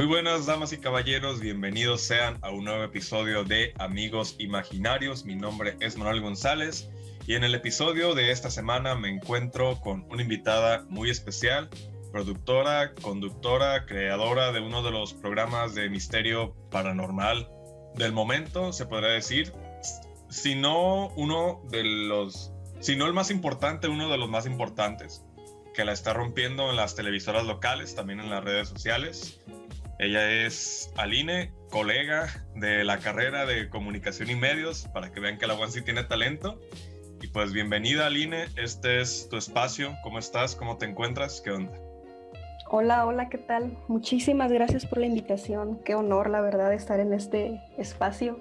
Muy buenas damas y caballeros, bienvenidos sean a un nuevo episodio de Amigos Imaginarios. Mi nombre es Manuel González y en el episodio de esta semana me encuentro con una invitada muy especial, productora, conductora, creadora de uno de los programas de misterio paranormal del momento, se podría decir, si no uno de los, si no el más importante, uno de los más importantes, que la está rompiendo en las televisoras locales, también en las redes sociales. Ella es Aline, colega de la carrera de comunicación y medios, para que vean que la sí tiene talento. Y pues bienvenida Aline, este es tu espacio. ¿Cómo estás? ¿Cómo te encuentras? ¿Qué onda? Hola, hola, ¿qué tal? Muchísimas gracias por la invitación. Qué honor, la verdad, estar en este espacio.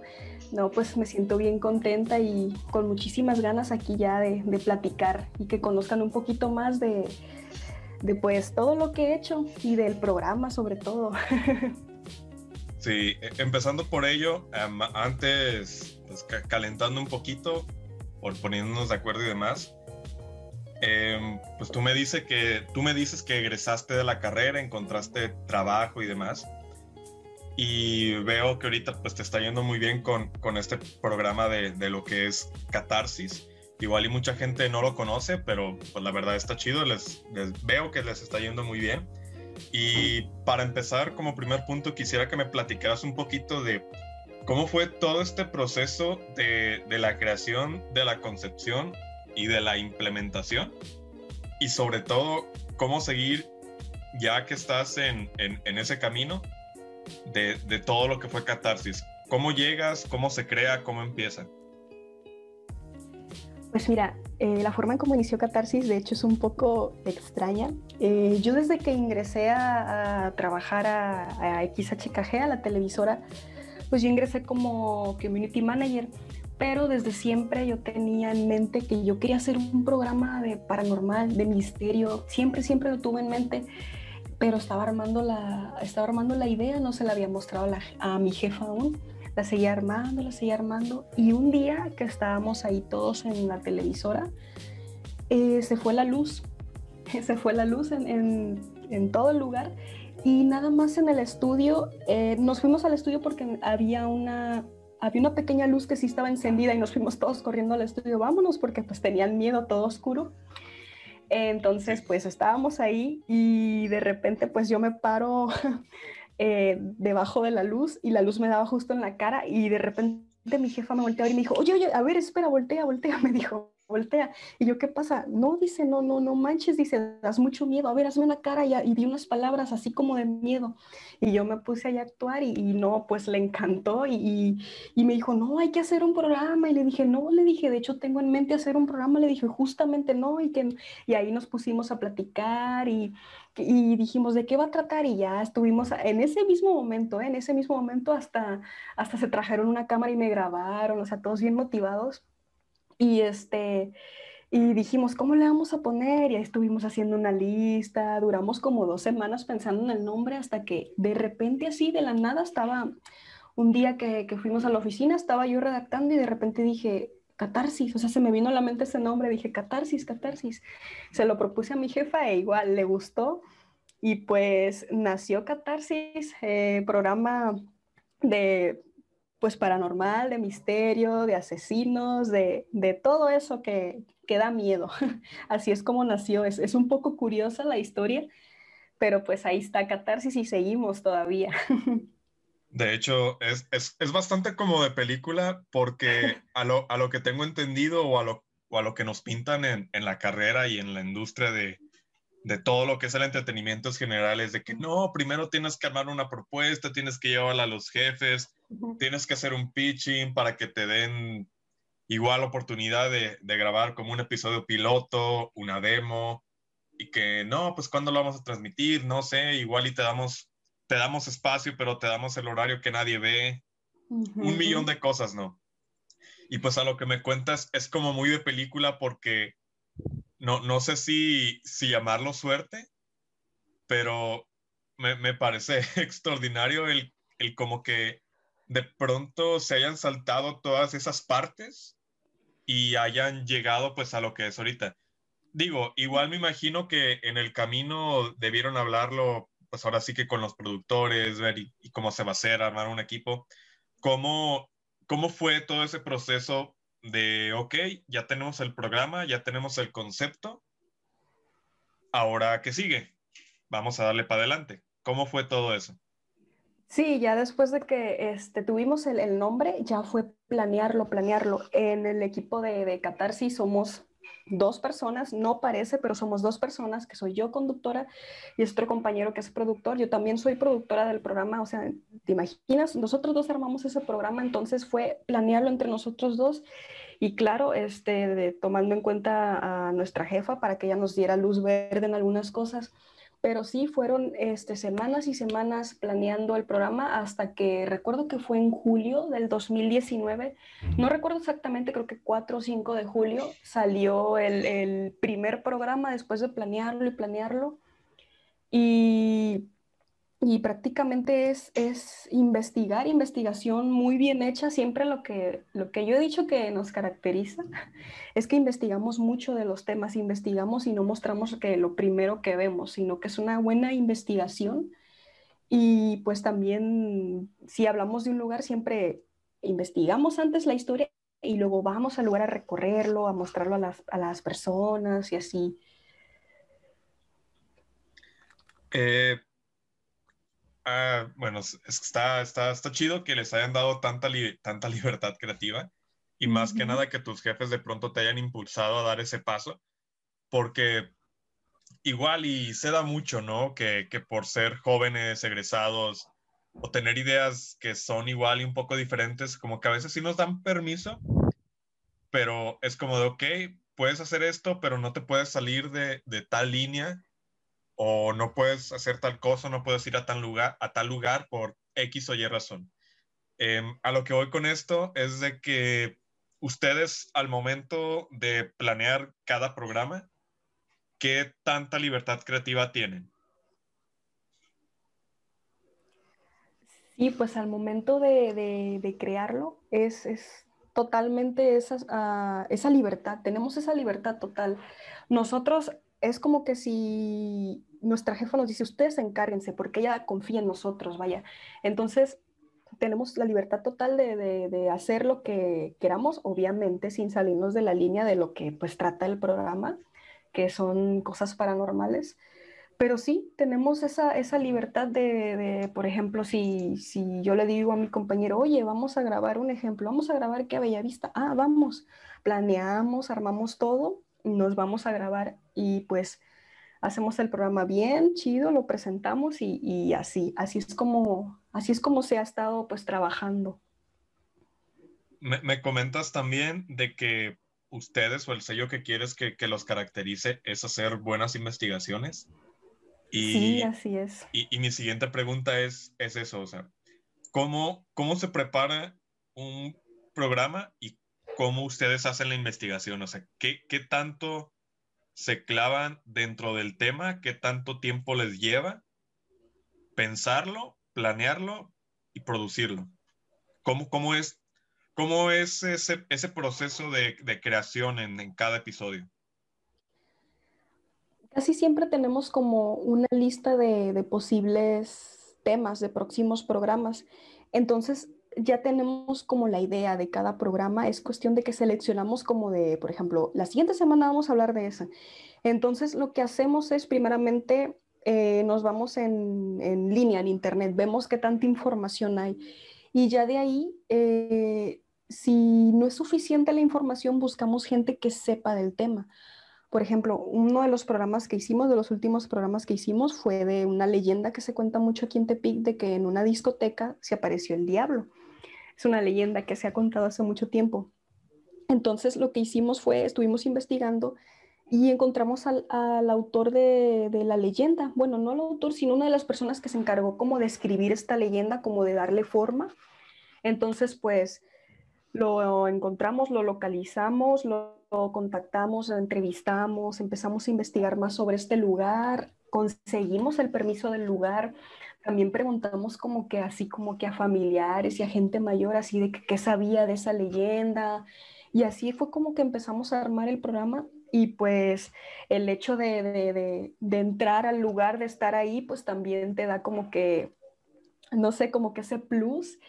No, pues me siento bien contenta y con muchísimas ganas aquí ya de, de platicar y que conozcan un poquito más de, de pues todo lo que he hecho y del programa sobre todo. Sí, e, empezando por ello, antes, pues, calentando un poquito, por poniéndonos de acuerdo y demás, em, pues tú me, dices que, tú me dices que egresaste de la carrera, encontraste trabajo y demás, y veo que ahorita pues te está yendo muy bien con, con este programa de, de lo que es Catarsis. Igual y mucha gente no lo conoce, pero pues la verdad está chido, les, veo que les está yendo muy bien. Y para empezar, como primer punto, quisiera que me platicaras un poquito de cómo fue todo este proceso de, de la creación, de la concepción y de la implementación. Y sobre todo, cómo seguir, ya que estás en, en, en ese camino, de, de todo lo que fue Catarsis. ¿Cómo llegas? ¿Cómo se crea? ¿Cómo empieza? Pues mira, eh, la forma en cómo inició Catarsis de hecho es un poco extraña. Eh, yo desde que ingresé a, trabajar a, a, XHKG, a la televisora, pues yo ingresé como community manager, pero desde siempre yo tenía en mente que yo quería hacer un programa de paranormal, de misterio, siempre, siempre lo tuve en mente, pero estaba armando la, estaba armando la idea, no se la había mostrado a mi jefa aún la seguía armando, la seguía armando. Y un día que estábamos ahí todos en la televisora, eh, se fue la luz, se fue la luz en, en, todo el lugar. Y nada más en el estudio, eh, nos fuimos al estudio porque había una, había una pequeña luz que sí estaba encendida y nos fuimos todos corriendo al estudio, vámonos, porque pues tenían miedo todo oscuro. Entonces, pues estábamos ahí y de repente, pues yo me paro Eh, debajo de la luz y la luz me daba justo en la cara y de repente mi jefa me volteó y me dijo, oye, oye, a ver, espera, voltea, voltea, me dijo, voltea. Y yo, ¿qué pasa? No, dice, no, no, no manches, dice, das mucho miedo, a ver, hazme una cara y, y di unas palabras así como de miedo. Y yo me puse ahí a actuar y, no, pues le encantó y, y, me dijo, no, hay que hacer un programa. Y le dije, no, le dije, de hecho tengo en mente hacer un programa. Le dije, justamente no. Y, que, y ahí nos pusimos a platicar y, y dijimos de qué va a tratar y ya estuvimos en ese mismo momento, ¿eh? en ese mismo momento hasta, hasta se trajeron una cámara y me grabaron, o sea, todos bien motivados. Y este, y dijimos, ¿cómo le vamos a poner? Y ahí estuvimos haciendo una lista, duramos como dos semanas pensando en el nombre hasta que de repente así de la nada estaba, un día que, que fuimos a la oficina, estaba yo redactando y de repente dije, catarsis, o sea, se me vino a la mente ese nombre, dije catarsis, catarsis. Se lo propuse a mi jefa e igual le gustó y pues nació Catarsis, eh, programa de pues paranormal, de misterio, de asesinos, de, de todo eso que, que, da miedo. Así es como nació, es, es un poco curiosa la historia, pero pues ahí está Catarsis y seguimos todavía. De hecho, es, es, es, bastante como de película porque a lo, a lo que tengo entendido o a lo, o a lo que nos pintan en, en, la carrera y en la industria de, de todo lo que es el entretenimiento general es de que no, primero tienes que armar una propuesta, tienes que llevarla a los jefes, tienes que hacer un pitching para que te den igual oportunidad de, de grabar como un episodio piloto, una demo, y que no, pues cuándo lo vamos a transmitir, no sé, igual y te damos te damos espacio, pero te damos el horario que nadie ve, un millón de cosas, ¿no? Y pues a lo que me cuentas es como muy de película porque no, no sé si, si llamarlo suerte, pero me, me parece extraordinario el, el como que de pronto se hayan saltado todas esas partes y hayan llegado pues a lo que es ahorita. Digo, igual me imagino que en el camino debieron hablarlo pues ahora sí que con los productores, ver y, cómo se va a hacer, armar un equipo. ¿Cómo, ¿Cómo fue todo ese proceso de, ok, ya tenemos el programa, ya tenemos el concepto, ahora qué sigue? Vamos a darle para adelante. ¿Cómo fue todo eso? Sí, ya después de que este, tuvimos el, nombre, ya fue planearlo, planearlo. En el equipo de, de Catarsis somos dos personas, no parece, pero somos dos personas, que soy yo conductora y es compañero que es productor. Yo también soy productora del programa, o sea, ¿te imaginas? Nosotros dos armamos ese programa, entonces fue planearlo entre nosotros dos y claro, este, tomando en cuenta a nuestra jefa para que ella nos diera luz verde en algunas cosas pero sí fueron este, semanas y semanas planeando el programa hasta que recuerdo que fue en julio del 2019, no recuerdo exactamente, creo que 4 o 5 de julio salió el, el primer programa después de planearlo y planearlo. Y y prácticamente es, es investigar, investigación muy bien hecha. Siempre lo que, lo que yo he dicho que nos caracteriza es que investigamos mucho de los temas, investigamos y no mostramos que lo primero que vemos, sino que es una buena investigación. Y pues también si hablamos de un lugar, siempre investigamos antes la historia y luego vamos al lugar a recorrerlo, a mostrarlo a las, a las personas y así. Eh, Ah, bueno, está, está, está chido que les hayan dado tanta, tanta libertad creativa y más que nada que tus jefes de pronto te hayan impulsado a dar ese paso, porque igual y se da mucho, ¿no? Que, que por ser jóvenes, egresados o tener ideas que son igual y un poco diferentes, como que a veces sí nos dan permiso, pero es como de, ok, puedes hacer esto, pero no te puedes salir de, de tal línea o no puedes hacer tal cosa, no puedes ir a tal lugar, a tal lugar por X o Y razón. Em, a lo que voy con esto es de que ustedes al momento de planear cada programa, ¿qué tanta libertad creativa tienen? Sí, pues al momento de, crearlo es, totalmente esa, ah, esa libertad, tenemos esa libertad total. Nosotros es como que si nuestra jefa nos dice, ustedes encárguense, porque ella confía en nosotros, vaya. Entonces, tenemos la libertad total de, hacer lo que queramos, obviamente sin salirnos de la línea de lo que pues trata el programa, que son cosas paranormales. Pero sí, tenemos esa, libertad de, por ejemplo, si, si yo le digo a mi compañero, oye, vamos a grabar un ejemplo, vamos a grabar que a Bellavista, ah, vamos, planeamos, armamos todo, nos vamos a grabar y pues hacemos el programa bien, chido, lo presentamos y, así, así es como, así es como se ha estado pues trabajando. Me, comentas también de que ustedes o el sello que quieres que, los caracterice es hacer buenas investigaciones. Y, sí, así es. Y, mi siguiente pregunta es, es eso, o sea, ¿cómo, ¿cómo se prepara un programa y cómo ustedes hacen la investigación? O sea, ¿qué, qué tanto se clavan dentro del tema, qué tanto tiempo les lleva pensarlo, planearlo y producirlo. ¿Cómo, cómo es, cómo es ese, ese proceso de, de creación en, en, cada episodio? Casi siempre tenemos como una lista de, de posibles temas de próximos programas. Entonces, ya tenemos como la idea de cada programa, es cuestión de que seleccionamos como de, por ejemplo, la siguiente semana vamos a hablar de eso. Entonces, lo que hacemos es, primeramente, eh, nos vamos en, en, línea, en internet, vemos qué tanta información hay. Y ya de ahí, eh, si no es suficiente la información, buscamos gente que sepa del tema. Por ejemplo, uno de los programas que hicimos, de los últimos programas que hicimos, fue de una leyenda que se cuenta mucho aquí en Tepic, de que en una discoteca se apareció el diablo. Es una leyenda que se ha contado hace mucho tiempo. Entonces lo que hicimos fue, estuvimos investigando y encontramos al, autor de, la leyenda. Bueno, no al autor, sino una de las personas que se encargó como de escribir esta leyenda, como de darle forma. Entonces, pues lo encontramos, lo localizamos, lo, lo contactamos, lo entrevistamos, empezamos a investigar más sobre este lugar, conseguimos el permiso del lugar, también preguntamos como que así como que a familiares y a gente mayor, así de que qué sabía de esa leyenda. Y así fue como que empezamos a armar el programa y pues el hecho de, entrar al lugar, de estar ahí, pues también te da como que, no sé, como que ese plus,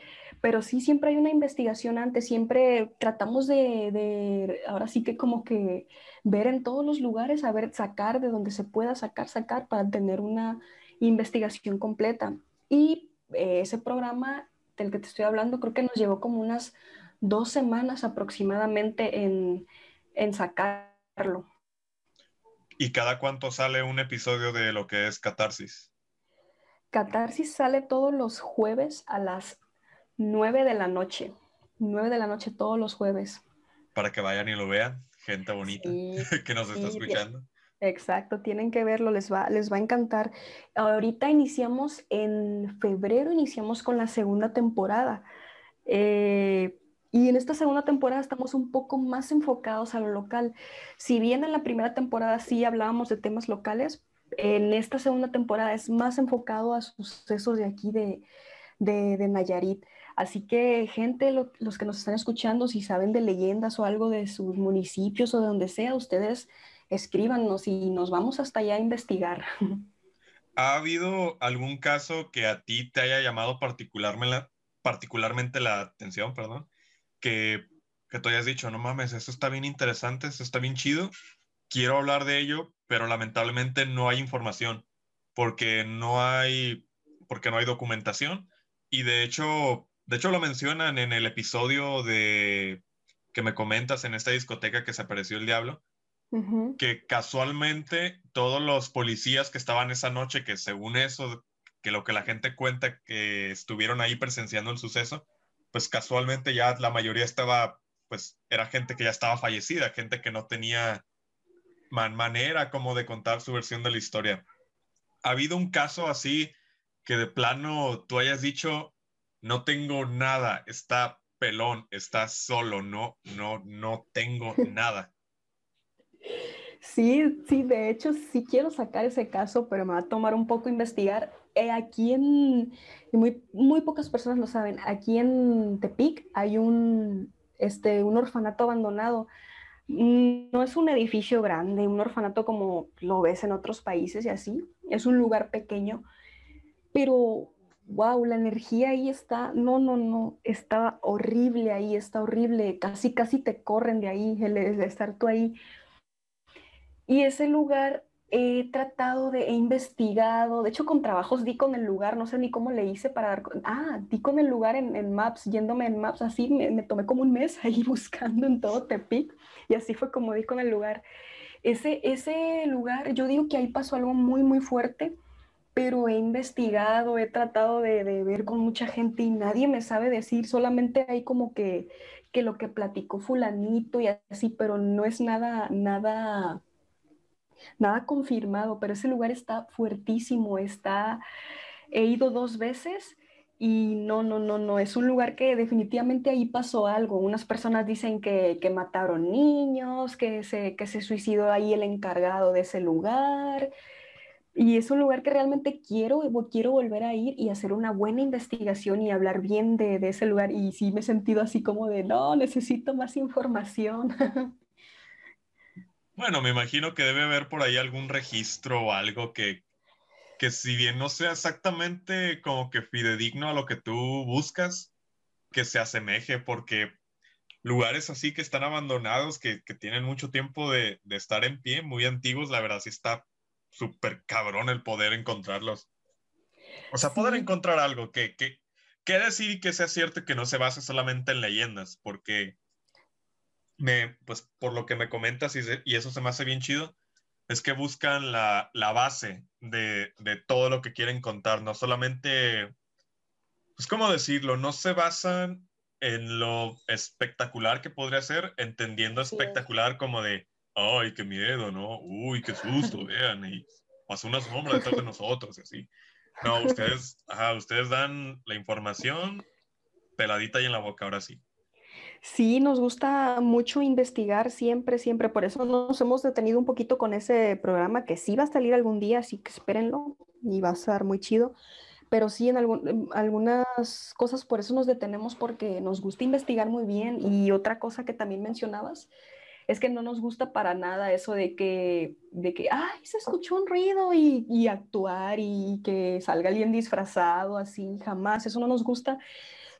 pero sí siempre hay una investigación antes, siempre tratamos de, ahora sí que como que ver en todos los lugares, a ver, sacar de donde se pueda sacar, sacar para tener una investigación completa. Y eh, ese programa del que te estoy hablando creo que nos llevó como unas dos semanas aproximadamente en, en sacarlo. ¿Y cada cuánto sale un episodio de lo que es Catarsis? Catarsis sale todos los jueves a las 9 de la noche. 9 de la noche todos los jueves. Para que vayan y lo vean, gente bonita que nos está escuchando. Exacto, tienen que verlo, les va, les va a encantar. Ahorita iniciamos en febrero, iniciamos con la segunda temporada. Eh, y en esta segunda temporada estamos un poco más enfocados a lo local. Si bien en la primera temporada sí hablábamos de temas locales, en esta segunda temporada es más enfocado a sucesos de aquí de, de, Nayarit. Así que gente, los que nos están escuchando, si saben de leyendas o algo de sus municipios o de donde sea, ustedes escríbanos y nos vamos hasta allá a investigar. ¿Ha habido algún caso que a ti te haya llamado particularmente, particularmente la atención, perdón? que, que tú hayas dicho, no mames, esto está bien interesante, esto está bien chido, quiero hablar de ello, pero lamentablemente no hay información, porque no hay, porque no hay documentación. Y de hecho, de hecho lo mencionan en el episodio de que me comentas en esta discoteca que se apareció el diablo, que casualmente todos los policías que estaban esa noche, que según eso, que lo que la gente cuenta que estuvieron ahí presenciando el suceso, pues casualmente ya la mayoría estaba, pues era gente que ya estaba fallecida, gente que no tenía manera como de contar su versión de la historia. ¿Ha habido un caso así que de plano tú hayas dicho, no tengo nada, está pelón, está solo, no, no, no tengo nada? Sí, sí, de hecho sí quiero sacar ese caso, pero me va a tomar un poco investigar. Eh, aquí en, muy, muy pocas personas lo saben, aquí en Tepic hay un, este, un orfanato abandonado. No es un edificio grande, un orfanato como lo ves en otros países y así. Es un lugar pequeño, pero wow, la energía ahí está, no, no, no, está horrible ahí, está horrible, casi, casi te corren de ahí, el, el estar tú ahí. Y ese lugar he tratado de, he investigado, de hecho con trabajos di con el lugar, no sé ni cómo le hice para dar, ah, di con el lugar en, Maps, yéndome en Maps, así me, tomé como un mes ahí buscando en todo Tepic y así fue como di con el lugar. Ese, ese lugar, yo digo que ahí pasó algo muy, muy fuerte, pero he investigado, he tratado de, de ver con mucha gente y nadie me sabe decir, solamente hay como que, que lo que platicó fulanito y así, pero no es nada, nada nada confirmado, pero ese lugar está fuertísimo, está, he ido dos veces y no, no, no, no, es un lugar que definitivamente ahí pasó algo. Unas personas dicen que, que mataron niños, que se, que se suicidó ahí el encargado de ese lugar. Y es un lugar que realmente quiero, quiero volver a ir y hacer una buena investigación y hablar bien de, de ese lugar. Y sí me he sentido así como de, no, necesito más información. Bueno, me imagino que debe haber por ahí algún registro o algo que, que si bien no sea exactamente como que fidedigno a lo que tú buscas, que se asemeje, porque lugares así que están abandonados, que, que tienen mucho tiempo de, de, estar en pie, muy antiguos, la verdad sí está súper cabrón el poder encontrarlos. O sea, poder encontrar algo que, que, que decir y que sea cierto que no se base solamente en leyendas, porque me, pues por lo que me comentas y, y, eso se me hace bien chido, es que buscan la, la base de, de, todo lo que quieren contar, no solamente, pues cómo decirlo, no se basan en lo espectacular que podría ser, entendiendo espectacular como de, ay, qué miedo, ¿no? Uy, qué susto, vean, y pasó una sombra detrás de nosotros, y así. No, ustedes, ajá, ustedes dan la información peladita y en la boca, ahora sí. Sí, nos gusta mucho investigar siempre, siempre. Por eso nos hemos detenido un poquito con ese programa que sí va a salir algún día, así que espérenlo y va a ser muy chido. Pero sí, en, algunas cosas por eso nos detenemos porque nos gusta investigar muy bien. Y otra cosa que también mencionabas es que no nos gusta para nada eso de que, de que, ay, se escuchó un ruido y, y actuar y que salga alguien disfrazado así, jamás, eso no nos gusta,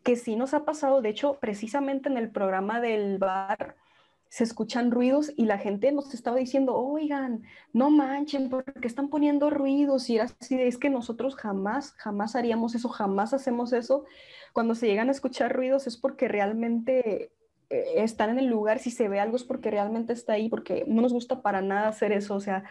que sí nos ha pasado, de hecho, precisamente en el programa del bar, se escuchan ruidos y la gente nos estaba diciendo, oigan, no manchen, porque están poniendo ruidos y era así, es que nosotros jamás, jamás haríamos eso, jamás hacemos eso. Cuando se llegan a escuchar ruidos es porque realmente eh, están en el lugar, si se ve algo es porque realmente está ahí, porque no nos gusta para nada hacer eso, o sea,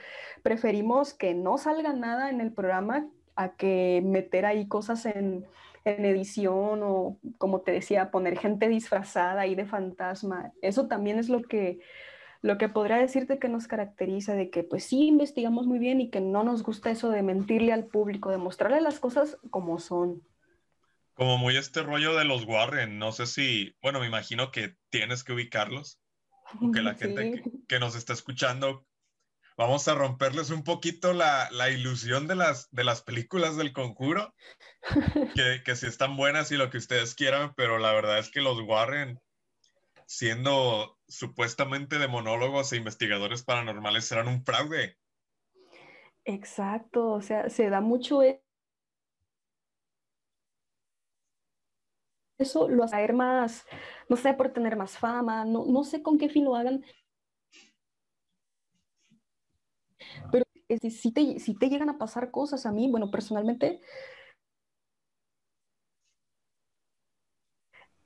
preferimos que no salga nada en el programa a que meter ahí cosas en en edición o, como te decía, poner gente disfrazada ahí de fantasma. Eso también es lo que, lo que podría decirte que nos caracteriza, de que pues sí investigamos muy bien y que no nos gusta eso de mentirle al público, de mostrarle las cosas como son. Como muy este rollo de los Warren, no sé si, bueno, me imagino que tienes que ubicarlos, que la gente que, nos está escuchando vamos a romperles un poquito la, ilusión de las, de las películas del conjuro, que, que sí están buenas y lo que ustedes quieran, pero la verdad es que los Warren, siendo supuestamente de monólogos e investigadores paranormales, eran un fraude. Exacto, o sea, se da mucho e-, eso, lo hacer más, no sé, por tener más fama, no, no sé con qué fin lo hagan, Pero si, te, si te llegan a pasar cosas a mí, bueno, personalmente,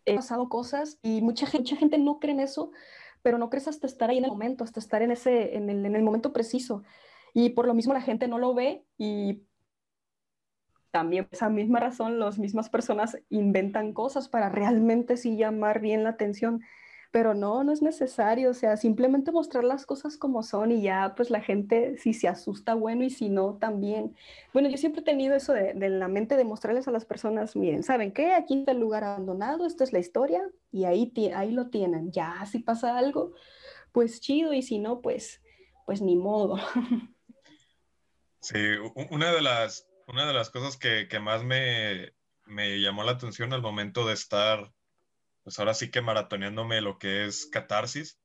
he pasado cosas y mucha gente, mucha gente no cree en eso, pero no crees hasta estar ahí en el momento, hasta estar en, ese, en, el, en el momento preciso. Y por lo mismo la gente no lo ve y también por esa misma razón las mismas personas inventan cosas para realmente sí llamar bien la atención pero no, no es necesario, o sea, simplemente mostrar las cosas como son y ya, pues la gente, si se asusta, bueno, y si no, también. Bueno, yo siempre he tenido eso de, la mente de mostrarles a las personas, miren, ¿saben qué? Aquí está el lugar abandonado, esta es la historia, y ahí, ahí lo tienen. Ya, si pasa algo, pues chido, y si no, pues, pues ni modo. Sí, una de las, una de las cosas que, que más me, me llamó la atención al momento de estar pues ahora sí que maratoneándome lo que es catarsis,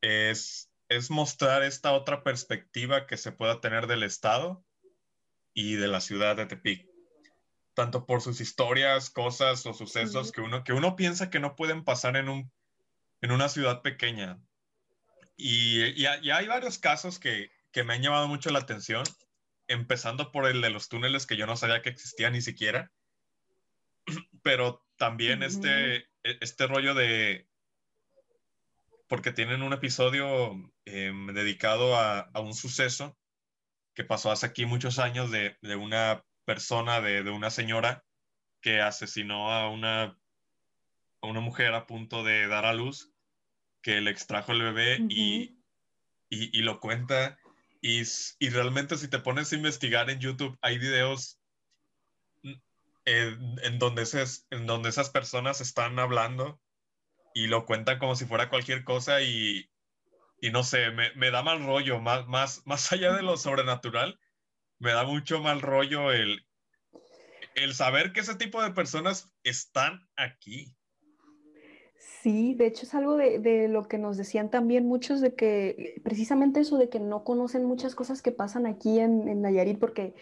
es, es mostrar esta otra perspectiva que se pueda tener del Estado y de la ciudad de Tepic. Tanto por sus historias, cosas o sucesos que, uno, que uno piensa que no pueden pasar en, un, en una ciudad pequeña. Y, y, hay varios casos que, que me han llamado mucho la atención, empezando por el de los túneles que yo no sabía que existían ni siquiera, pero también este, e, este rollo de, porque tienen un episodio em, dedicado a, un suceso que pasó hace aquí muchos años de, una persona, de, una señora que asesinó a una, a una mujer a punto de dar a luz, que le extrajo el bebé y, lo cuenta. Y, y, realmente si te pones a investigar en YouTube, hay videos en, donde en donde esas personas están hablando y lo cuentan como si fuera cualquier cosa y, y no sé, me, me, da mal rollo, más, más, más allá de lo sobrenatural, me da mucho mal rollo el, el saber que ese tipo de personas están aquí. Sí, de hecho es algo de, de, lo que nos decían también muchos de que precisamente eso de que no conocen muchas cosas que pasan aquí en, en Nayarit porque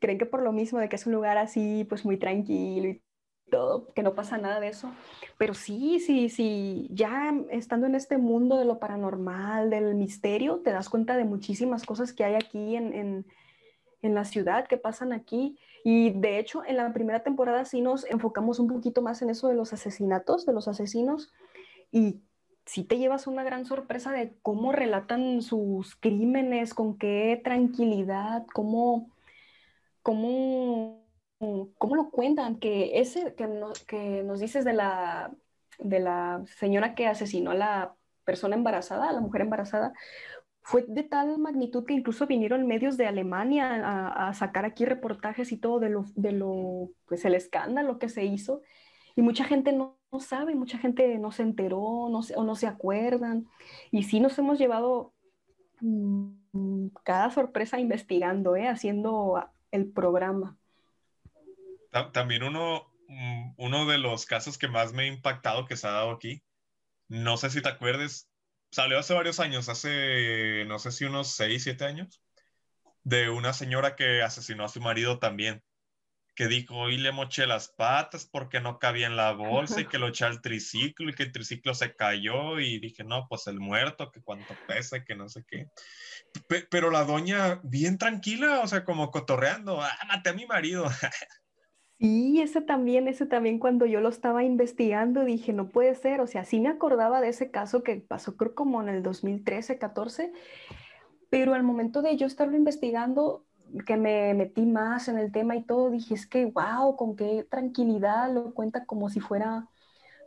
creen que por lo mismo de que es un lugar así, pues muy tranquilo y todo, que no pasa nada de eso. Pero sí, sí, sí, ya estando en este mundo de lo paranormal, del misterio, te das cuenta de muchísimas cosas que hay aquí en, en, en la ciudad, que pasan aquí. Y de hecho, en la primera temporada sí nos enfocamos un poquito más en eso de los asesinatos, de los asesinos. Y sí te llevas una gran sorpresa de cómo relatan sus crímenes, con qué tranquilidad, cómo cómo, cómo lo cuentan, que ese que, que nos dices de la, de la señora que asesinó a la persona embarazada, a la mujer embarazada, fue de tal magnitud que incluso vinieron medios de Alemania a, sacar aquí reportajes y todo de lo, de lo, pues el escándalo que se hizo. Y mucha gente no, sabe, mucha gente no se enteró no o no se acuerdan. Y sí nos hemos llevado mm, cada sorpresa investigando, ¿eh? haciendo el programa. También uno, mm, uno de los casos que más me ha impactado que se ha dado aquí, no sé si te acuerdes, salió hace varios años, hace, no sé si unos 6, 7 años, de una señora que asesinó a su marido también, que dijo, hoy le moché las patas porque no cabía en la bolsa y que lo eché al triciclo y que el triciclo se cayó y dije, no, pues el muerto, que cuánto pesa, que no sé qué. pero la doña bien tranquila, o sea, como cotorreando, ah, maté a mi marido. Sí, ese también, ese también cuando yo lo estaba investigando dije, no puede ser, o sea, sí me acordaba de ese caso que pasó creo como en el 2013, 14, pero al momento de yo estarlo investigando, que me metí más en el tema y todo, dije, es que, wow, con qué tranquilidad lo cuenta como si fuera,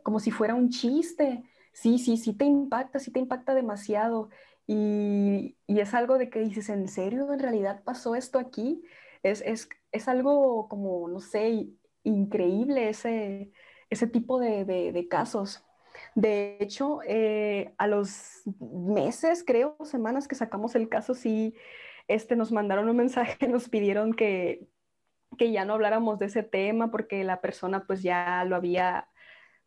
como si fuera un chiste. Sí, sí, sí te impacta, sí te impacta demasiado. Y, y es algo de que dices, ¿en serio? ¿En realidad pasó esto aquí? Es, es, es algo como, no sé, increíble ese, ese tipo de, de, casos. De hecho, eh, a los meses, creo, semanas que sacamos el caso, sí, este, nos mandaron un mensaje, nos pidieron que, que ya no habláramos de ese tema porque la persona pues ya lo había,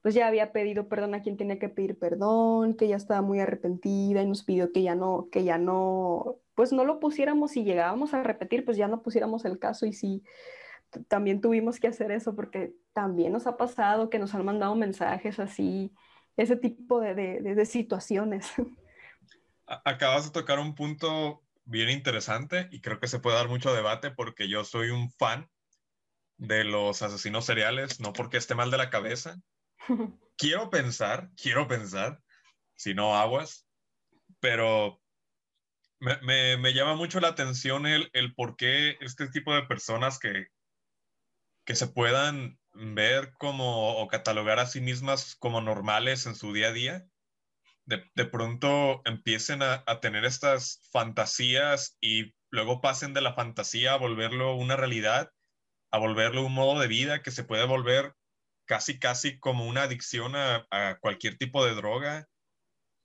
pues ya había pedido perdón a quien tenía que pedir perdón, que ya estaba muy arrepentida y nos pidió que ya no, que ya no pues no lo pusiéramos y llegábamos a repetir, pues ya no pusiéramos el caso y sí, también tuvimos que hacer eso porque también nos ha pasado que nos han mandado mensajes así, ese tipo de, de, situaciones. Acabas de tocar un punto bien interesante y creo que se puede dar mucho debate porque yo soy un fan de los asesinos seriales, no porque esté mal de la cabeza. quiero pensar, quiero pensar, si no aguas, pero me, me, llama mucho la atención el, el por qué este tipo de personas que, que se puedan ver como o catalogar a sí mismas como normales en su día a día, de, de pronto empiecen a, a, tener estas fantasías y luego pasen de la fantasía a volverlo una realidad, a volverlo un modo de vida que se puede volver casi, casi como una adicción a, a cualquier tipo de droga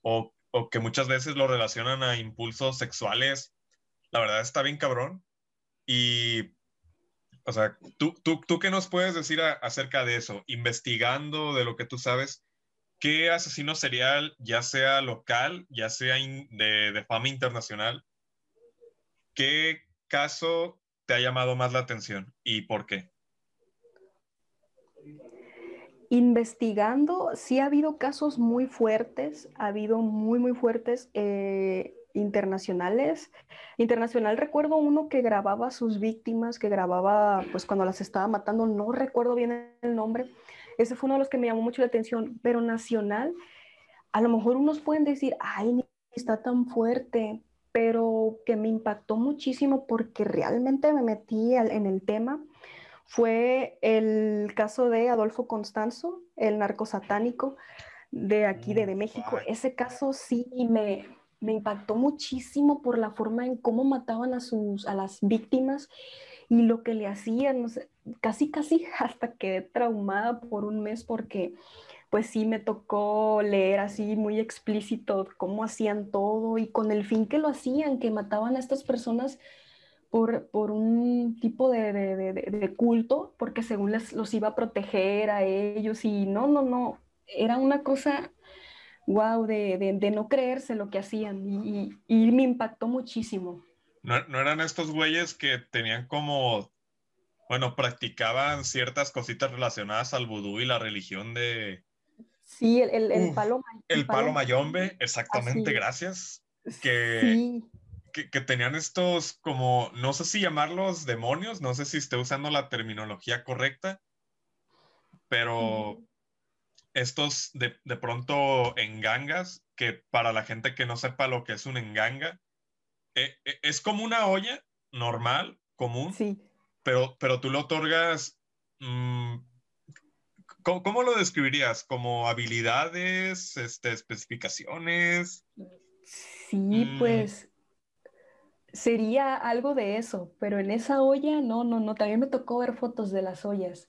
o o que muchas veces lo relacionan a impulsos sexuales, la verdad está bien cabrón. Y, o sea, ¿tú, tú, tú qué nos puedes decir acerca de eso? Investigando de lo que tú sabes, ¿qué asesino serial, ya sea local, ya sea de, fama internacional, qué caso te ha llamado más la atención y por qué? investigando, sí ha habido casos muy fuertes, ha habido muy, muy fuertes eh, internacionales. Internacional recuerdo uno que grababa sus víctimas, que grababa pues cuando las estaba matando, no recuerdo bien el nombre. Ese fue uno de los que me llamó mucho la atención, pero nacional, a lo mejor unos pueden decir, ay, está tan fuerte, pero que me impactó muchísimo porque realmente me metí en el tema fue el caso de Adolfo Constanzo, el narcosatánico de aquí, de, mm, México. Ese caso sí me, me impactó muchísimo por la forma en cómo mataban a, sus, a las víctimas y lo que le hacían. casi, casi hasta quedé traumada por un mes porque pues sí me tocó leer así muy explícito cómo hacían todo y con el fin que lo hacían, que mataban a estas personas por, por un tipo de, de, de, culto, porque según les, los iba a proteger a ellos y no, no, no, era una cosa, wow, de, no creerse lo que hacían y, y, me impactó muchísimo. ¿No, ¿No, eran estos güeyes que tenían como, bueno, practicaban ciertas cositas relacionadas al vudú y la religión de... Sí, el, el, palo, el, palo, mayombe, exactamente, gracias. Que, sí. que, tenían estos como, no sé si llamarlos demonios, no sé si esté usando la terminología correcta, pero estos de, de pronto engangas, que para la gente que no sepa lo que es un enganga, eh, eh, es como una olla normal, común, sí. pero, pero tú lo otorgas, mm, ¿cómo, lo describirías? ¿Como habilidades, este, especificaciones? Sí, mm. pues sería algo de eso, pero en esa olla, no, no, no, también me tocó ver fotos de las ollas.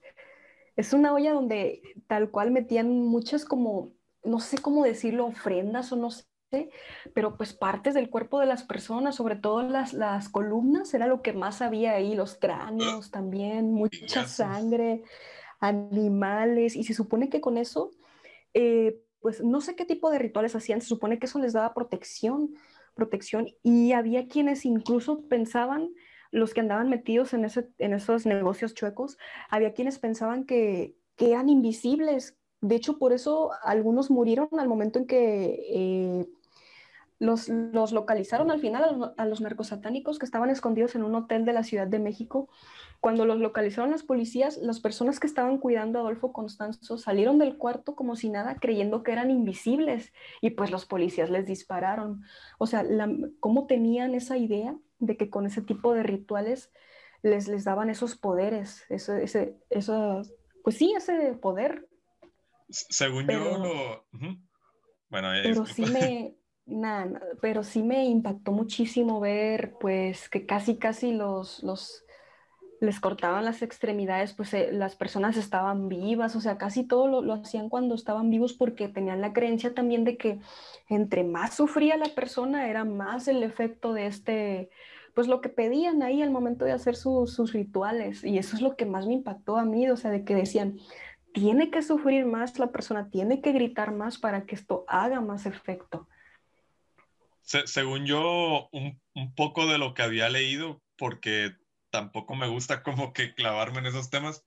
Es una olla donde tal cual metían muchas como, no sé cómo decirlo, ofrendas o no sé, pero pues partes del cuerpo de las personas, sobre todo las, las columnas, era lo que más había ahí, los cráneos también, mucha sangre, animales, y se supone que con eso, eh, pues no sé qué tipo de rituales hacían, se supone que eso les daba protección, protección, y había quienes incluso pensaban, los que andaban metidos en, ese, en esos negocios chuecos, había quienes pensaban que, que eran invisibles. De hecho, por eso algunos murieron al momento en que eh, los, los, localizaron al final a los, a los narcosatánicos que estaban escondidos en un hotel de la Ciudad de México cuando los localizaron las policías, las personas que estaban cuidando a Adolfo Constanzo salieron del cuarto como si nada, creyendo que eran invisibles y pues los policías les dispararon. O sea, ¿cómo tenían esa idea de que con ese tipo de rituales les, les daban esos poderes, ese, ese, pues sí, ese poder? Según yo, bueno, pero sí me, nada, pero sí me impactó muchísimo ver pues que casi, casi los, los les cortaban las extremidades, pues eh, las personas estaban vivas, o sea, casi todo lo, lo, hacían cuando estaban vivos porque tenían la creencia también de que entre más sufría la persona era más el efecto de este, pues lo que pedían ahí al momento de hacer sus rituales. Y eso es lo que más me impactó a mí, o sea, de que decían, tiene que sufrir más la persona, tiene que gritar más para que esto haga más efecto. Según yo, un, un poco de lo que había leído, porque tampoco me gusta como que clavarme en esos temas.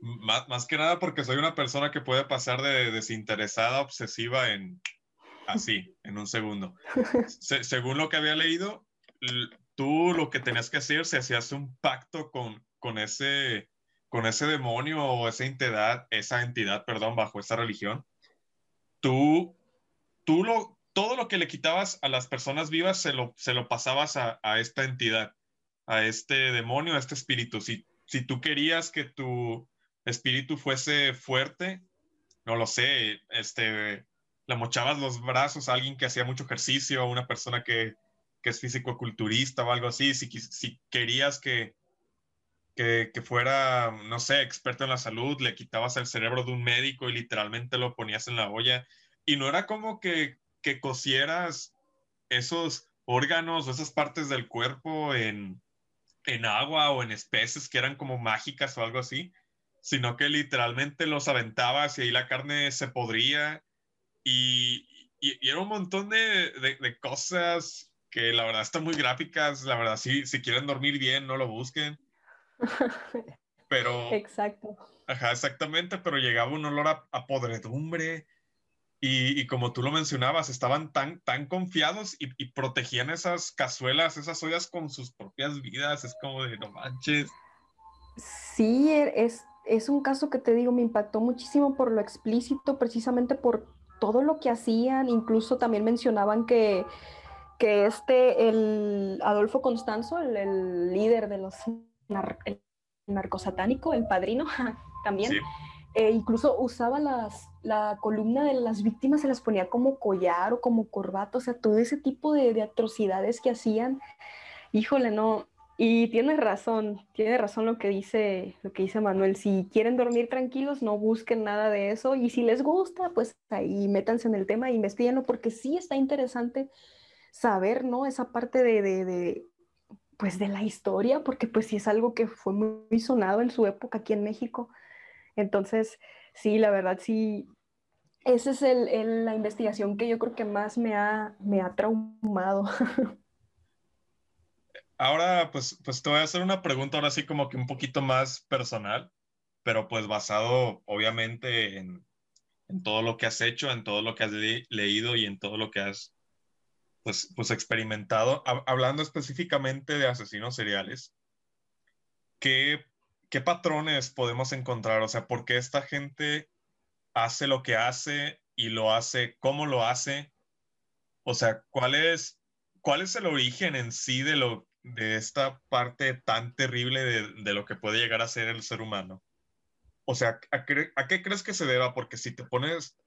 Más, más que nada porque soy una persona que puede pasar de desinteresada a obsesiva en así, en un segundo. según lo que había leído, tú lo que tenías que hacer si hacías un pacto con, con, ese, con ese demonio o esa entidad, esa entidad, perdón, bajo esa religión, tú, tú lo, todo lo que le quitabas a las personas vivas se lo, se lo pasabas a, a esta entidad a este demonio, a este espíritu. Si, si tú querías que tu espíritu fuese fuerte, no lo sé, este, le mochabas los brazos a alguien que hacía mucho ejercicio, a una persona que, que es físico-culturista o algo así, si, si querías que, que, que, fuera, no sé, experto en la salud, le quitabas el cerebro de un médico y literalmente lo ponías en la olla. Y no era como que, que cosieras esos órganos o esas partes del cuerpo en, en agua o en especies que eran como mágicas o algo así, sino que literalmente los aventabas y ahí la carne se podría y, y, era un montón de, de, cosas que la verdad están muy gráficas, la verdad, si, si quieren dormir bien, no lo busquen. Pero... Exacto. Ajá, exactamente, pero llegaba un olor a, a podredumbre, y, como tú lo mencionabas, estaban tan, tan confiados y, protegían esas cazuelas, esas ollas con sus propias vidas. Es como de no manches. Sí, er, es, es un caso que te digo, me impactó muchísimo por lo explícito, precisamente por todo lo que hacían. Incluso también mencionaban que, que este, el Adolfo Constanzo, el, líder de los narcosatánico, el padrino, también. Eh, incluso usaba las, la columna de las víctimas, se las ponía como collar o como corbata, o sea, todo ese tipo de, de atrocidades que hacían. Híjole, no. Y tienes razón, tiene razón lo que dice, lo que dice Manuel. Si quieren dormir tranquilos, no busquen nada de eso. Y si les gusta, pues ahí métanse en el tema e investiguenlo, porque sí está interesante saber, ¿no? Esa parte de, de, de, pues de la historia, porque pues sí es algo que fue muy sonado en su época aquí en México. Entonces, sí, la verdad, sí, esa es el, la investigación que yo creo que más me ha, me ha traumado. Ahora, pues, pues te voy a hacer una pregunta ahora sí como que un poquito más personal, pero pues basado obviamente en, en todo lo que has hecho, en todo lo que has leído y en todo lo que has pues, pues experimentado. hablando específicamente de asesinos seriales, ¿qué ¿qué patrones podemos encontrar? O sea, ¿por qué esta gente hace lo que hace y lo hace, cómo lo hace? O sea, ¿cuál es, cuál es el origen en sí de, lo, de esta parte tan terrible de, lo que puede llegar a ser el ser humano? O sea, ¿a qué, crees que se deba? Porque si te pones,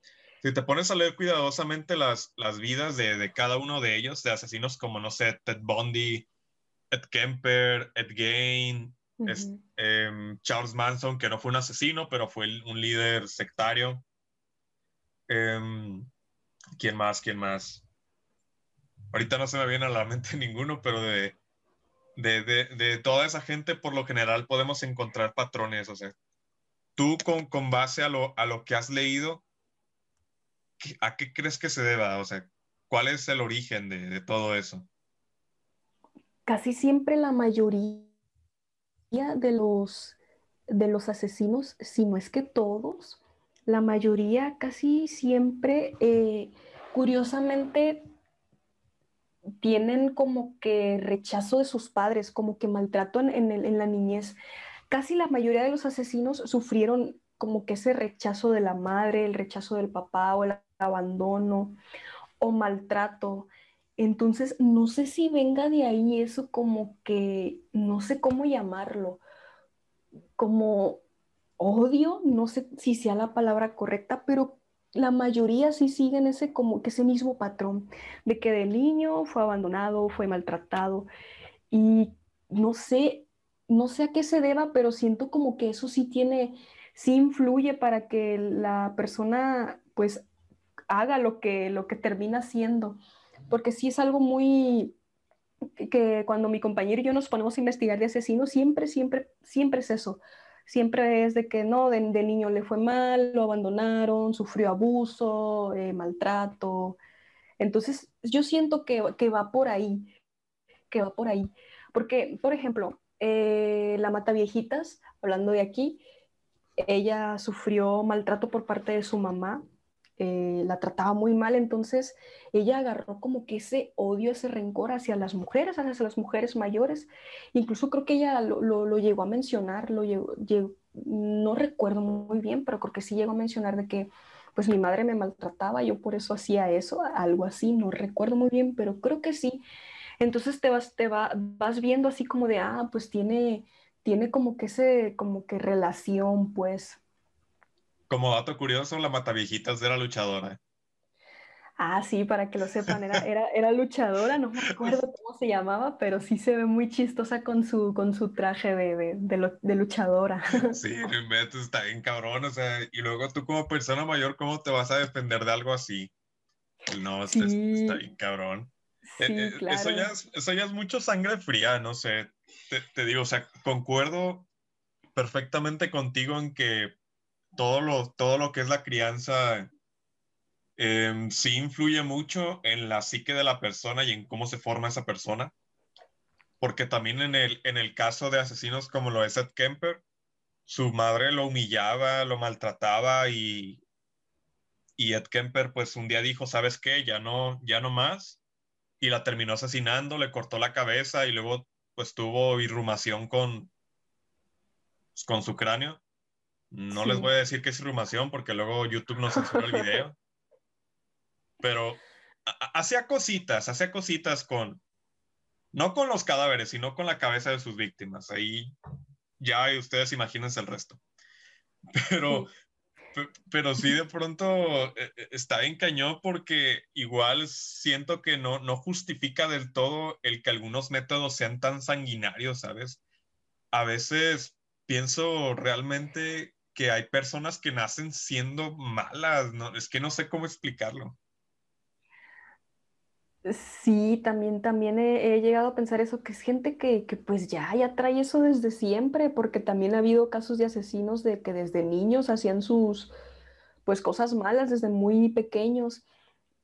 si te pones a leer cuidadosamente las, las vidas de, de cada uno de ellos, de asesinos como, no sé, Ted Bundy, Ed Kemper, Ed Gain, es, em, Charles Manson, que no fue un asesino, pero fue un líder sectario. Em, ¿Quién más? ¿Quién más? Ahorita no se me viene a la mente ninguno, pero de, de, de, de, toda esa gente, por lo general, podemos encontrar patrones. O sea, tú con, con base a lo, a lo que has leído, ¿a qué crees que se deba? O sea, ¿cuál es el origen de, todo eso? Casi siempre la mayoría de los, de los asesinos, si no es que todos, la mayoría casi siempre, eh, curiosamente, tienen como que rechazo de sus padres, como que maltrato en, en, la niñez. Casi la mayoría de los asesinos sufrieron como que ese rechazo de la madre, el rechazo del papá o el abandono o maltrato. Entonces, no sé si venga de ahí eso como que, no sé cómo llamarlo, como odio, no sé si sea la palabra correcta, pero la mayoría sí siguen ese como que ese mismo patrón de que de niño fue abandonado, fue maltratado y no sé, no sé a qué se deba, pero siento como que eso sí tiene, sí influye para que la persona pues haga lo que, lo que termina haciendo, porque sí es algo muy que cuando mi compañero y yo nos ponemos a investigar de asesinos, siempre, siempre, siempre es eso siempre es de que no, de, niño le fue mal, lo abandonaron, sufrió abuso, eh, maltrato. Entonces, yo siento que, va por ahí, que va por ahí. Porque, por ejemplo, eh, la Mata Viejitas, hablando de aquí, ella sufrió maltrato por parte de su mamá eh, la trataba muy mal, entonces ella agarró como que ese odio, ese rencor hacia las mujeres, hacia las mujeres mayores. Incluso creo que ella lo, llegó a mencionar, lo no recuerdo muy bien, pero creo que sí llegó a mencionar de que pues mi madre me maltrataba, yo por eso hacía eso, algo así, no recuerdo muy bien, pero creo que sí. Entonces te vas, te va, vas viendo así como de, ah, pues tiene, tiene como que ese, como que relación, pues, como dato curioso, la Mataviejitas era luchadora. Ah, sí, para que lo sepan, era, era, luchadora, no me acuerdo cómo se llamaba, pero sí se ve muy chistosa con su, con su traje de, de, luchadora. Sí, está bien cabrón, o sea, y luego tú como persona mayor, ¿cómo te vas a defender de algo así? No, está, bien cabrón. Eh, eh, eso, ya es, eso ya es mucho sangre fría, no sé, te, te digo, o sea, concuerdo perfectamente contigo en que todo lo, todo lo que es la crianza em, sí influye mucho en la psique de la persona y en cómo se forma esa persona. Porque también en el, en el caso de asesinos como lo es Ed Kemper, su madre lo humillaba, lo maltrataba y, y Ed Kemper pues un día dijo, ¿sabes qué? Ya no, ya no más. Y la terminó asesinando, le cortó la cabeza y luego pues tuvo irrumación con, con su cráneo. No les voy a decir que es irrumación porque luego YouTube no censura el video. Pero hacía cositas, hacía cositas con, no con los cadáveres, sino con la cabeza de sus víctimas. Ahí ya ustedes imagínense el resto. Pero, pero sí de pronto eh, eh, está en cañón porque igual siento que no, no justifica del todo el que algunos métodos sean tan sanguinarios, ¿sabes? A veces pienso realmente que hay personas que nacen siendo malas, ¿no? Es que no sé cómo explicarlo. Sí, también, también he, llegado a pensar eso, que es gente que, que, pues ya, ya trae eso desde siempre, porque también ha habido casos de asesinos de que desde niños hacían sus, pues cosas malas desde muy pequeños.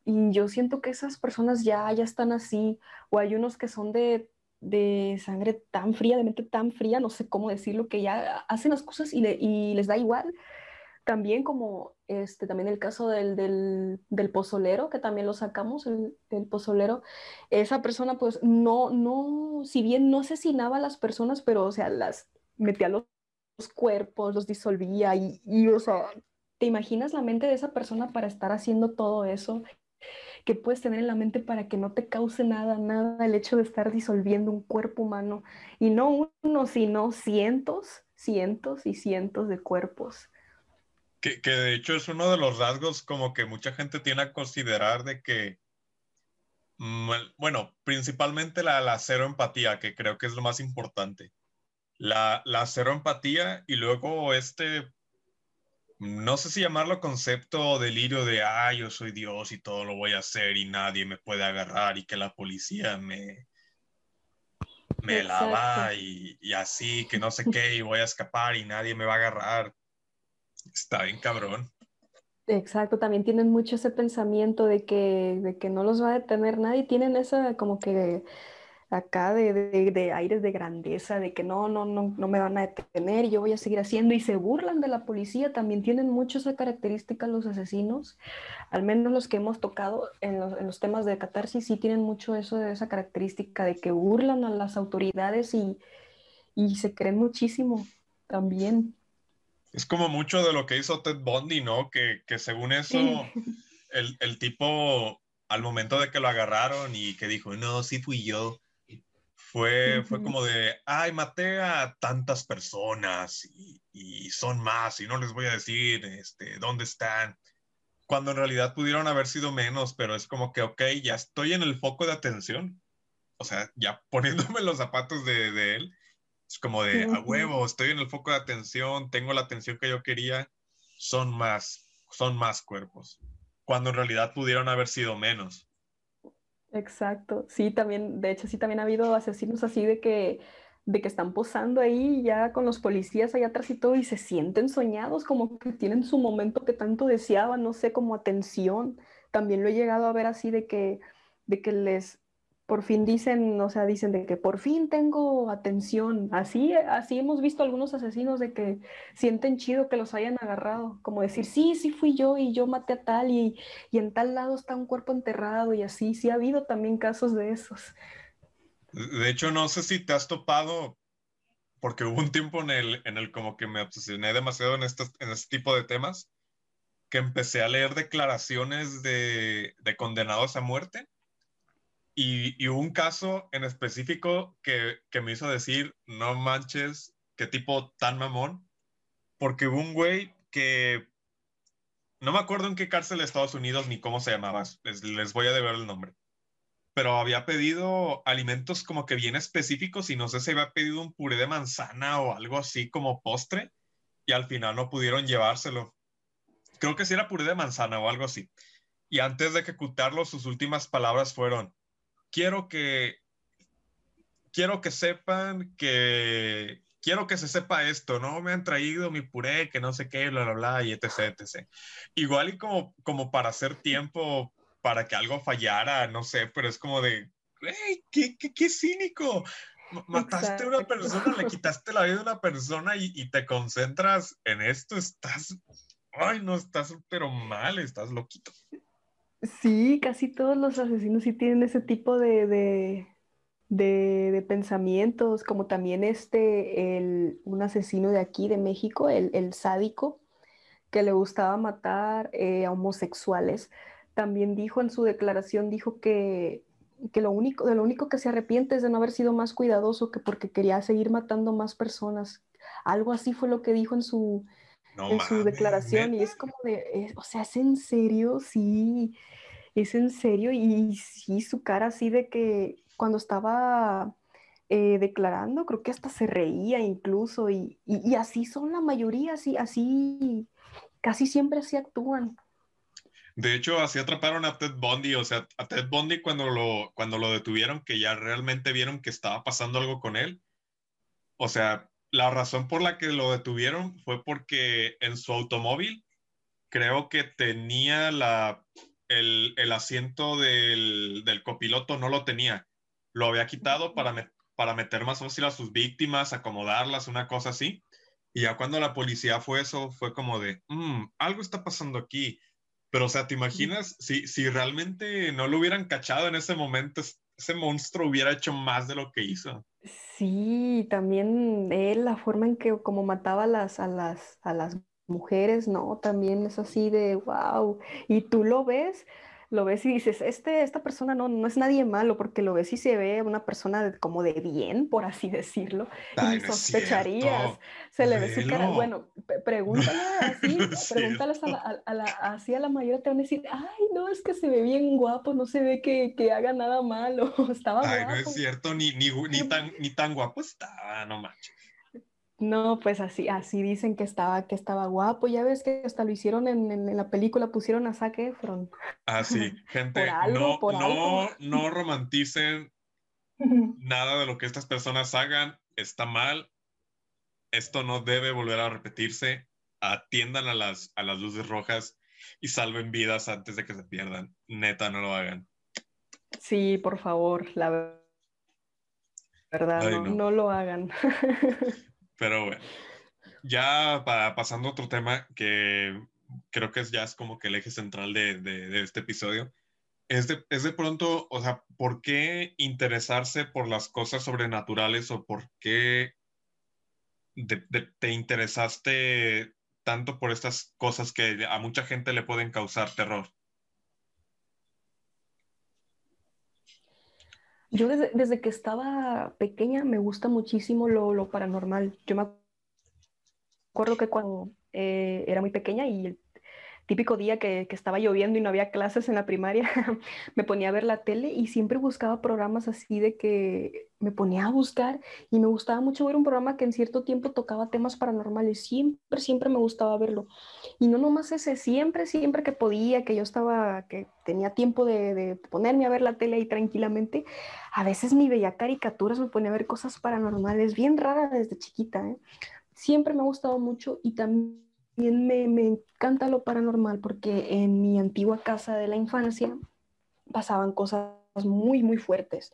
Y yo siento que esas personas ya, ya están así, o hay unos que son de de sangre tan fría, de mente tan fría, no sé cómo decirlo, que ya hacen las cosas y, les da igual. También como este, también el caso del, del, pozolero, que también lo sacamos, el, pozolero, esa persona pues no, no, si bien no asesinaba a las personas, pero o sea, las metía los, los cuerpos, los disolvía y, y, o sea, ¿te imaginas la mente de esa persona para estar haciendo todo eso? Que puedes tener en la mente para que no te cause nada, nada el hecho de estar disolviendo un cuerpo humano. Y no uno, sino cientos, cientos y cientos de cuerpos. Que, de hecho es uno de los rasgos como que mucha gente tiene a considerar de que, mm, bueno, principalmente la, la cero empatía, que creo que es lo más importante. La, la cero empatía y luego este no sé si llamarlo concepto o delirio de, ah, yo soy Dios y todo lo voy a hacer y nadie me puede agarrar y que la policía me, me lava y, y, así, que no sé qué, y voy a escapar y nadie me va a agarrar. Está bien cabrón. Exacto, también tienen mucho ese pensamiento de que, de que no los va a detener nadie, tienen esa como que acá de, de, aires de grandeza, de que no, no, no, no me van a detener, yo voy a seguir haciendo y se burlan de la policía, también tienen mucho esa característica los asesinos, al menos los que hemos tocado en los, en los temas de catarsis, sí tienen mucho eso de esa característica de que burlan a las autoridades y, y se creen muchísimo también. Es como mucho de lo que hizo Ted Bundy, ¿no? Que, que según eso, el, el tipo al momento de que lo agarraron y que dijo, no, sí fui yo, fue, fue como de, ay, maté a tantas personas y, y, son más y no les voy a decir este, dónde están. Cuando en realidad pudieron haber sido menos, pero es como que, ok, ya estoy en el foco de atención. O sea, ya poniéndome los zapatos de, de él, es como de, a huevo, estoy en el foco de atención, tengo la atención que yo quería, son más, son más cuerpos. Cuando en realidad pudieron haber sido menos. Exacto, sí, también, de hecho, sí, también ha habido asesinos así de que, de que están posando ahí ya con los policías allá atrás y todo y se sienten soñados, como que tienen su momento que tanto deseaban, no sé, como atención. También lo he llegado a ver así de que, de que les, por fin dicen, o sea, dicen de que por fin tengo atención. Así, así hemos visto algunos asesinos de que sienten chido que los hayan agarrado, como decir, sí, sí fui yo y yo maté a tal y, y en tal lado está un cuerpo enterrado y así, sí ha habido también casos de esos. De hecho, no sé si te has topado, porque hubo un tiempo en el, en el como que me obsesioné demasiado en, estos, en este tipo de temas, que empecé a leer declaraciones de, de condenados a muerte y, un caso en específico que, que, me hizo decir, no manches, qué tipo tan mamón, porque hubo un güey que no me acuerdo en qué cárcel de Estados Unidos ni cómo se llamaba, les, les voy a deber el nombre, pero había pedido alimentos como que bien específicos y no sé si había pedido un puré de manzana o algo así como postre y al final no pudieron llevárselo. Creo que sí era puré de manzana o algo así. Y antes de ejecutarlo, sus últimas palabras fueron, quiero que, quiero que sepan que, quiero que se sepa esto, no me han traído mi puré, que no sé qué, bla, bla, bla, y etc, etc. Igual y como, como para hacer tiempo para que algo fallara, no sé, pero es como de, hey, qué, qué, qué cínico. Mataste a una persona, le quitaste la vida a una persona y, y, te concentras en esto, estás, ay, no, estás pero mal, estás loquito. Sí, casi todos los asesinos sí tienen ese tipo de, de, de, pensamientos, como también este, el, un asesino de aquí, de México, el, el sádico, que le gustaba matar eh, a homosexuales. También dijo en su declaración, dijo que, que lo único, de lo único que se arrepiente es de no haber sido más cuidadoso que porque quería seguir matando más personas. Algo así fue lo que dijo en su, en su declaración y es como de, eh, o sea, es en serio, sí, es en serio y sí, su cara así de que cuando estaba eh, declarando, creo que hasta se reía incluso y, y, así son la mayoría, así, así, casi siempre así actúan. De hecho, así atraparon a Ted Bundy, o sea, a Ted Bundy cuando lo, cuando lo detuvieron, que ya realmente vieron que estaba pasando algo con él. O sea, la razón por la que lo detuvieron fue porque en su automóvil creo que tenía la, el, el asiento del, del, copiloto, no lo tenía. Lo había quitado para, para meter más fácil a sus víctimas, acomodarlas, una cosa así. Y ya cuando la policía fue eso, fue como de, mm, algo está pasando aquí. Pero, o sea, ¿te imaginas si, si realmente no lo hubieran cachado en ese momento, ese monstruo hubiera hecho más de lo que hizo? Sí, también él, la forma en que como mataba a las, a las, a las mujeres, ¿no? También es así de, wow. Y tú lo ves lo ves y dices, este, esta persona no, no es nadie malo, porque lo ves y se ve una persona como de bien, por así decirlo, y sospecharías, se le ve su cara, bueno, pregúntale así, pregúntales a la, así a la mayoría te van a decir, ay, no, es que se ve bien guapo, no se ve que, que haga nada malo, estaba ay, no es cierto, ni, ni, ni, tan, ni tan guapo estaba, no manches. No, pues así, así dicen que estaba, que estaba guapo. Ya ves que hasta lo hicieron en, en, la película, pusieron a Zac Efron. Ah, sí, gente, no, no, no romanticen nada de lo que estas personas hagan. Está mal. Esto no debe volver a repetirse. Atiendan a las, a las luces rojas. y salven vidas antes de que se pierdan. Neta, no lo hagan. Sí, por favor, la verdad, no, lo hagan. Pero bueno, ya pasando a otro tema que creo que ya es como que el eje central de, este episodio, es de, es de, pronto, o sea, ¿por qué interesarse por las cosas sobrenaturales o por qué te interesaste tanto por estas cosas que a mucha gente le pueden causar terror? Yo desde, que estaba pequeña me gusta muchísimo lo, paranormal. Yo me acuerdo que cuando eh, era muy pequeña y típico día que, estaba lloviendo y no había clases en la primaria, me ponía a ver la tele y siempre buscaba programas así de que me ponía a buscar y me gustaba mucho ver un programa que en cierto tiempo tocaba temas paranormales. Siempre, siempre me gustaba verlo. Y no nomás ese, siempre, siempre que podía, que yo estaba, que tenía tiempo de, ponerme a ver la tele ahí tranquilamente, a veces mi veía caricaturas, me ponía a ver cosas paranormales, bien raras desde chiquita. ¿eh? Siempre me ha gustado mucho y también me, me encanta lo paranormal porque en mi antigua casa de la infancia pasaban cosas muy, muy fuertes.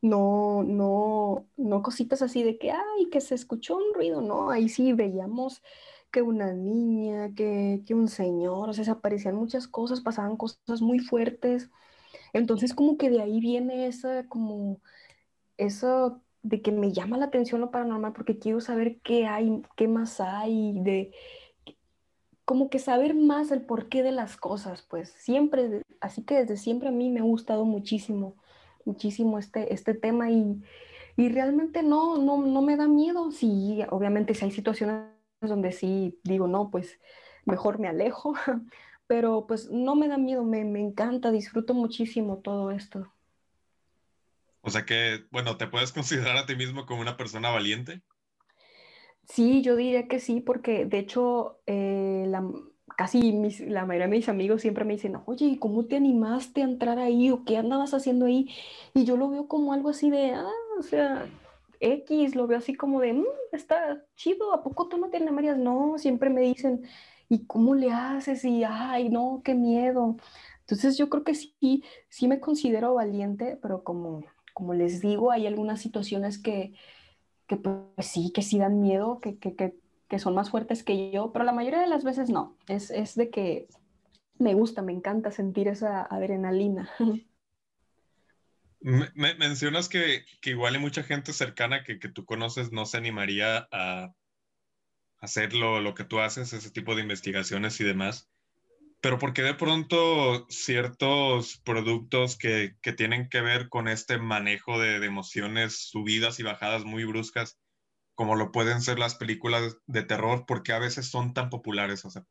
No, no, no cositas así de que, ay, que se escuchó un ruido, no, ahí sí veíamos que una niña, que, que un señor, o sea, se aparecían muchas cosas, pasaban cosas muy fuertes. Entonces, como que de ahí viene esa, como, eso de que me llama la atención lo paranormal porque quiero saber qué hay, qué más hay, de como que saber más el porqué de las cosas, pues siempre, así que desde siempre a mí me ha gustado muchísimo, muchísimo este, este tema y, y realmente no, no, no me da miedo. Sí, obviamente si hay situaciones donde sí digo, no, pues mejor me alejo, pero pues no me da miedo, me, me encanta, disfruto muchísimo todo esto. O sea que, bueno, ¿te puedes considerar a ti mismo como una persona valiente? Sí, yo diría que sí, porque de hecho eh, la, casi la mayoría de mis amigos siempre me dicen, oye, ¿y cómo te animaste a entrar ahí o qué andabas haciendo ahí? Y yo lo veo como algo así de, ah, o sea, X, lo veo así como de, mm, está chido, ¿a poco tú no te animarías? No, siempre me dicen, ¿y cómo le haces? Y, ay, no, qué miedo. Entonces yo creo que sí, sí me considero valiente, pero como, como les digo, hay algunas situaciones que que pues sí, que sí dan miedo, que, que, que, que, son más fuertes que yo, pero la mayoría de las veces no. Es, es de que me gusta, me encanta sentir esa adrenalina. Me, mencionas que, que, igual hay mucha gente cercana que, que tú conoces no se animaría a hacer lo, lo, que tú haces, ese tipo de investigaciones y demás. Pero porque de pronto ciertos productos que, que, tienen que ver con este manejo de, emociones subidas y bajadas muy bruscas, como lo pueden ser las películas de terror, porque a veces son tan populares? O sea,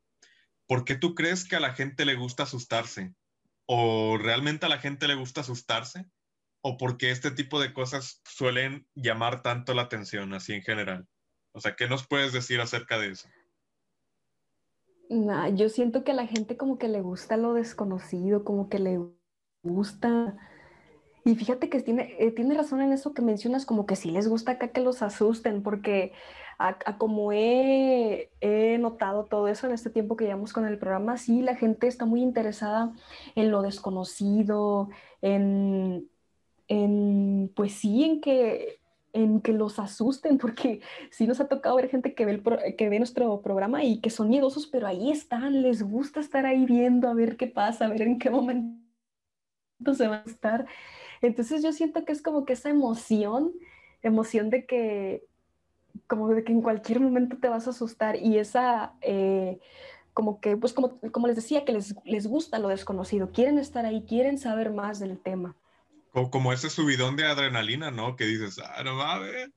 ¿por qué tú crees que a la gente le gusta asustarse? ¿O realmente a la gente le gusta asustarse? ¿O porque este tipo de cosas suelen llamar tanto la atención así en general? O sea, ¿qué nos puedes decir acerca de eso? Yo siento que a la gente como que le gusta lo desconocido, como que le gusta... Y fíjate que tiene, eh, tiene razón en eso que mencionas, como que sí les gusta acá que los asusten, porque como he, he, notado todo eso en este tiempo que llevamos con el programa, sí, la gente está muy interesada en lo desconocido, en, en pues sí, en que en que los asusten, porque sí nos ha tocado ver gente que ve, el que ve nuestro programa y que son miedosos, pero ahí están, les gusta estar ahí viendo a ver qué pasa, a ver en qué momento se va a estar. Entonces yo siento que es como que esa emoción, emoción de que, como de que en cualquier momento te vas a asustar y esa... Eh, como que, pues como, como les decía, que les, les gusta lo desconocido, quieren estar ahí, quieren saber más del tema. Como, ese subidón de adrenalina, ¿no? Que dices, ah, no mames.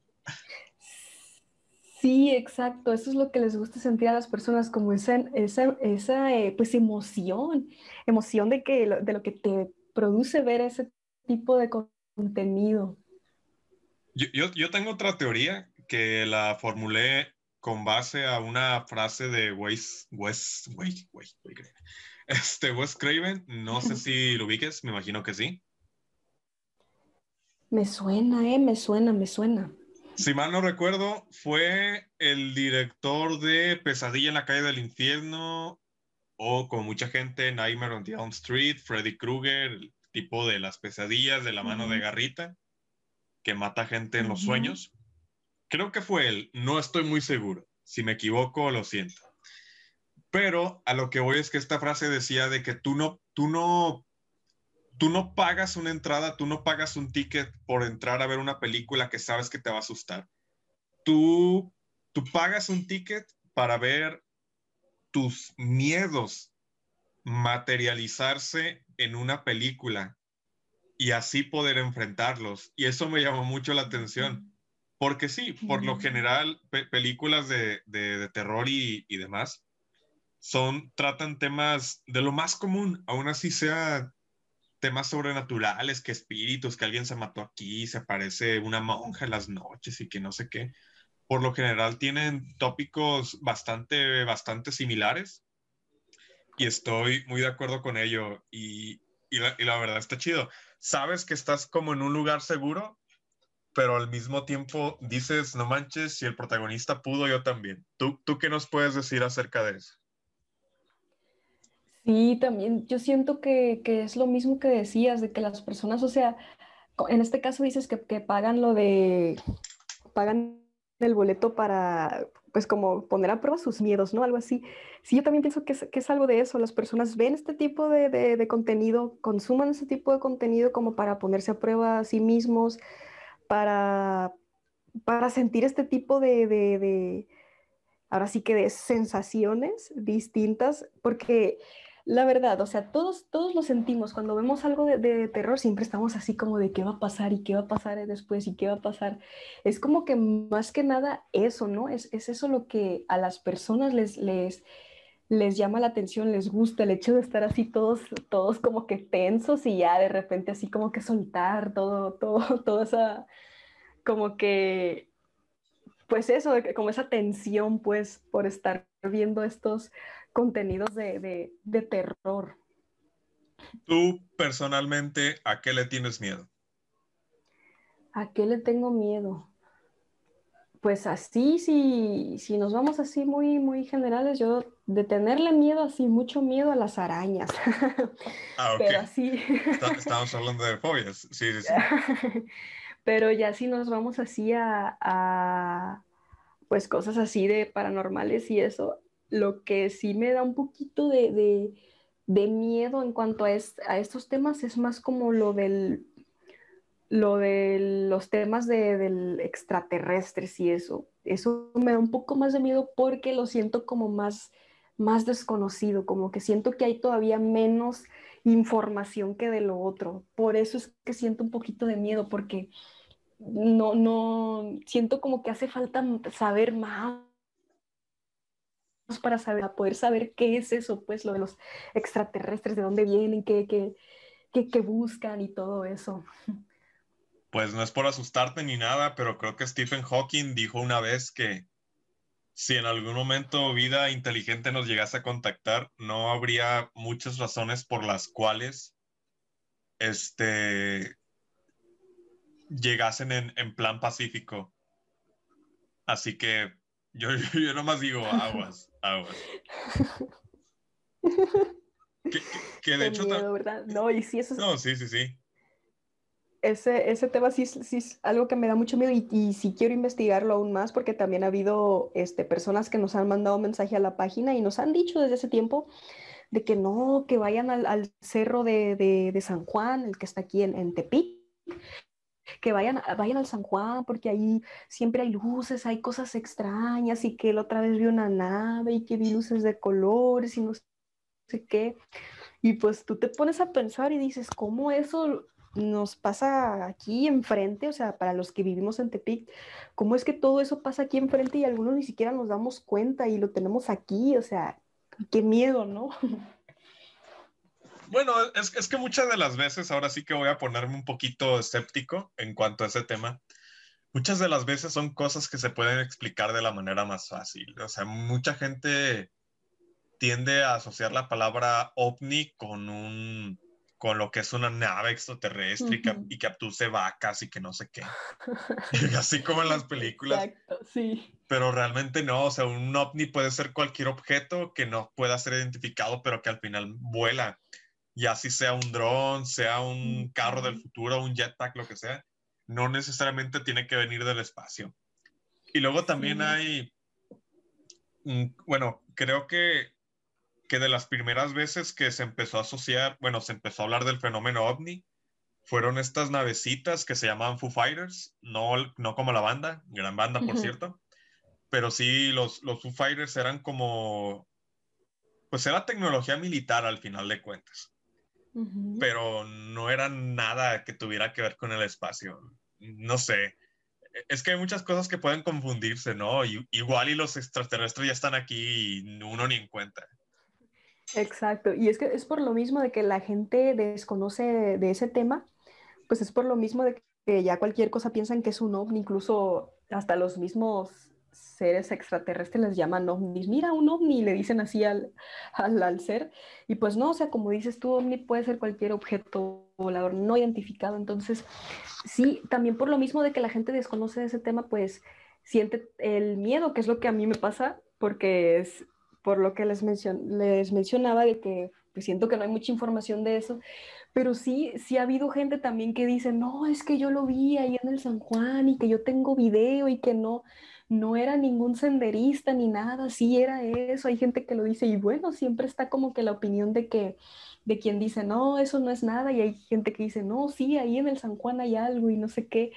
Sí, exacto. Eso es lo que les gusta sentir a las personas, como esa, esa, esa eh, pues emoción, emoción de, que, de lo que te produce ver ese tipo de contenido. Yo, yo, yo tengo otra teoría que la formulé con base a una frase de Wes, Wes, Wes, Wes, este, Wes Craven. No sé si lo ubiques, me imagino que sí. Me suena, eh, me suena, me suena. Si mal no recuerdo, fue el director de Pesadilla en la calle del infierno o como mucha gente, Nightmare on the Elm Street, Freddy Krueger, el tipo de las pesadillas de la mano de garrita, que mata gente en los sueños. Creo que fue él, no estoy muy seguro. Si me equivoco, lo siento. Pero a lo que voy es que esta frase decía de que tú no, tú no, tú no pagas una entrada, tú no pagas un ticket por entrar a ver una película que sabes que te va a asustar. Tú, tú pagas un ticket para ver tus miedos materializarse en una película y así poder enfrentarlos. Y eso me llamó mucho la atención, porque sí, por lo general, películas de, terror y, demás son, tratan temas de lo más común, aún así sea temas sobrenaturales, que espíritus, que alguien se mató aquí, se aparece una monja en las noches y que no sé qué por lo general tienen tópicos bastante, bastante similares y estoy muy de acuerdo con ello y, y, la, verdad está chido. Sabes que estás como en un lugar seguro, pero al mismo tiempo dices, no manches, si el protagonista pudo, yo también. ¿Tú, tú qué nos puedes decir acerca de eso? Sí, también yo siento que, que, es lo mismo que decías, de que las personas, o sea, en este caso dices que, que pagan lo de, pagan el boleto para, pues como poner a prueba sus miedos, ¿no? Algo así. Sí, yo también pienso que es, algo de eso. Las personas ven este tipo de, de, contenido, consuman ese tipo de contenido como para ponerse a prueba a sí mismos, para, para sentir este tipo de, de, ahora sí que de sensaciones distintas, porque la verdad, o sea, todos, todos lo sentimos. Cuando vemos algo de, terror, siempre estamos así como de qué va a pasar y qué va a pasar después y qué va a pasar. Es como que más que nada eso, ¿no? Es, es eso lo que a las personas les, les, les llama la atención, les gusta el hecho de estar así todos, todos como que tensos y ya de repente así como que soltar todo, todo, toda esa, como que, pues eso, como esa tensión, pues, por estar viendo estos contenidos de, terror. ¿Tú personalmente a qué le tienes miedo? ¿A qué le tengo miedo? Pues así, si, si nos vamos así muy, muy generales, yo de tenerle miedo, así, mucho miedo a las arañas. Ah, ok. Pero así. estamos hablando de fobias, sí, sí, sí. Pero ya si nos vamos así a, pues cosas así de paranormales y eso, lo que sí me da un poquito de, miedo en cuanto a, estos temas es más como lo del de los temas de, del extraterrestres y eso. Eso me da un poco más de miedo porque lo siento como más, más desconocido, como que siento que hay todavía menos información que de lo otro. Por eso es que siento un poquito de miedo porque no, no, siento como que hace falta saber más para saber, poder saber qué es eso, pues lo de los extraterrestres, de dónde vienen, qué, qué, qué, buscan y todo eso. Pues no es por asustarte ni nada, pero creo que Stephen Hawking dijo una vez que si en algún momento vida inteligente nos llegase a contactar, no habría muchas razones por las cuales este, llegasen en, en plan pacífico. Así que yo, yo nomás digo aguas, aguas. que, de hecho. ¿verdad? No, y sí, eso No, sí, sí, sí. Ese, ese tema sí, sí, es algo que me da mucho miedo y, y sí quiero investigarlo aún más porque también ha habido este, personas que nos han mandado mensaje a la página y nos han dicho desde ese tiempo de que no, que vayan al, al cerro de, de, de, San Juan, el que está aquí en, en Tepic, que vayan, vayan al San Juan porque ahí siempre hay luces, hay cosas extrañas y que la otra vez vi una nave y que vi luces de colores y no sé qué. Y pues tú te pones a pensar y dices, ¿cómo eso nos pasa aquí enfrente? O sea, para los que vivimos en Tepic, ¿cómo es que todo eso pasa aquí enfrente y algunos ni siquiera nos damos cuenta y lo tenemos aquí? O sea, qué miedo, ¿no? Bueno, es, que muchas de las veces, ahora sí que voy a ponerme un poquito escéptico en cuanto a ese tema. Muchas de las veces son cosas que se pueden explicar de la manera más fácil. O sea, mucha gente tiende a asociar la palabra ovni con un, con lo que es una nave extraterrestre y, que, abduce vacas y que no sé qué. Así como en las películas. Exacto, sí. Pero realmente no, o sea, un ovni puede ser cualquier objeto que no pueda ser identificado, pero que al final vuela. Y así sea un dron, sea un carro del futuro, un jetpack, lo que sea, no necesariamente tiene que venir del espacio. Y luego también hay, mm, bueno, creo que que de las primeras veces que se empezó a asociar, bueno, se empezó a hablar del fenómeno ovni, fueron estas navecitas que se llamaban Foo Fighters, no, no como la banda, gran banda por cierto, pero sí los, los Foo Fighters eran como, pues era tecnología militar al final de cuentas, pero no era nada que tuviera que ver con el espacio, no sé. Es que hay muchas cosas que pueden confundirse, ¿no? igual y los extraterrestres ya están aquí y uno ni en cuenta. Exacto, y es que es por lo mismo de que la gente desconoce de ese tema, pues es por lo mismo de que ya cualquier cosa piensan que es un ovni, incluso hasta los mismos seres extraterrestres les llaman ovnis. Mira, un ovni, le dicen así al, al, ser. Y pues no, o sea, como dices tú, ovni puede ser cualquier objeto volador no identificado. Entonces, sí, también por lo mismo de que la gente desconoce de ese tema, pues siente el miedo, que es lo que a mí me pasa, porque es, por lo que les, les mencionaba de que pues, siento que no hay mucha información de eso, pero sí, sí ha habido gente también que dice, no, es que yo lo vi ahí en el San Juan y que yo tengo video y que no, no era ningún senderista ni nada, sí era eso, hay gente que lo dice y bueno, siempre está como que la opinión de que de quien dice, no, eso no es nada y hay gente que dice, no, sí, ahí en el San Juan hay algo y no sé qué.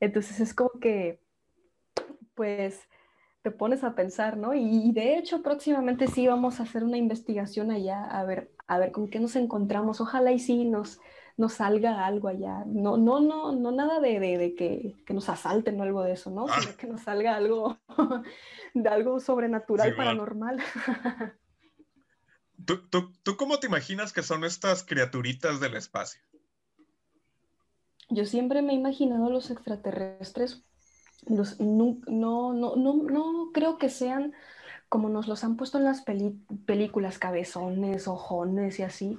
Entonces es como que, pues, te pones a pensar, ¿no? Y, de hecho próximamente sí vamos a hacer una investigación allá, a ver, a ver con qué nos encontramos. Ojalá y sí nos, nos salga algo allá. No, no, no, no nada de, de, que, que, nos asalten o algo de eso, ¿no? Sino ah. que nos salga algo de algo sobrenatural, paranormal. ¿Tú, tú, tú cómo te imaginas que son estas criaturitas del espacio? Yo siempre me he imaginado los extraterrestres los, no, no, no, no, creo que sean como nos los han puesto en las películas, cabezones, ojones y así.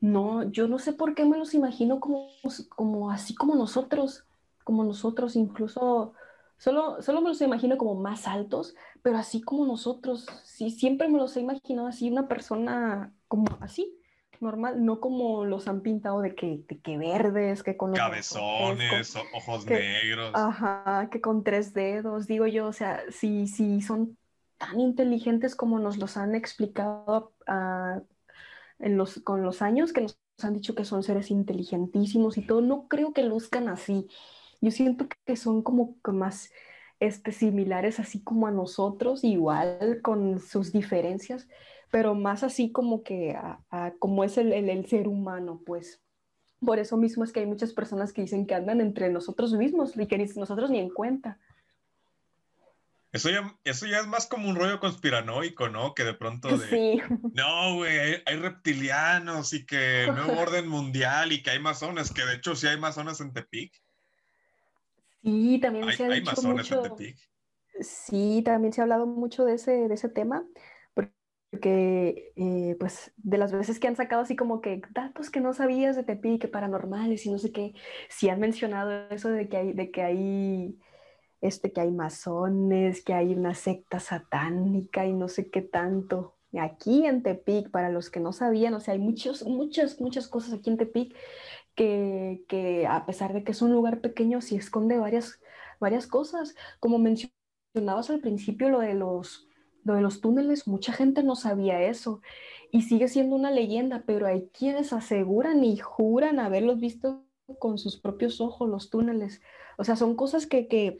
No, yo no sé por qué me los imagino como, como así como nosotros, como nosotros, incluso solo, solo me los imagino como más altos, pero así como nosotros. Sí, siempre me los he imaginado así, una persona como así, normal, no como los han pintado de que, que verdes, que con cabezones, ojos negros. Ajá, que con tres dedos, digo yo, o sea, si, si son tan inteligentes como nos los han explicado ah, en los, con los años, que nos han dicho que son seres inteligentísimos y todo, no creo que luzcan así. Yo siento que son como más este, similares así como a nosotros, igual con sus diferencias, pero más así como que como es el, el, ser humano, pues. Por eso mismo es que hay muchas personas que dicen que andan entre nosotros mismos y que nosotros ni en cuenta. Eso ya, eso ya es más como un rollo conspiranoico, ¿no? Que de pronto de... Sí. No, güey, hay, reptilianos y que nuevo orden mundial y que hay masones, que de hecho sí hay masones en Tepic. Sí, también se ha hay masones en Tepic. Sí, también se ha hablado mucho de ese, de ese tema porque eh, pues de las veces que han sacado así como que datos que no sabías de Tepic, paranormales y no sé qué, sí han mencionado eso de que hay, de que hay, este, que hay masones, que hay una secta satánica y no sé qué tanto. Aquí en Tepic, para los que no sabían, o sea, hay muchos, muchas, muchas cosas aquí en Tepic que, que a pesar de que es un lugar pequeño, sí esconde varias, varias cosas. Como mencionabas al principio, lo de los lo de los túneles, mucha gente no sabía eso y sigue siendo una leyenda, pero hay quienes aseguran y juran haberlos visto con sus propios ojos, los túneles. O sea, son cosas que, que,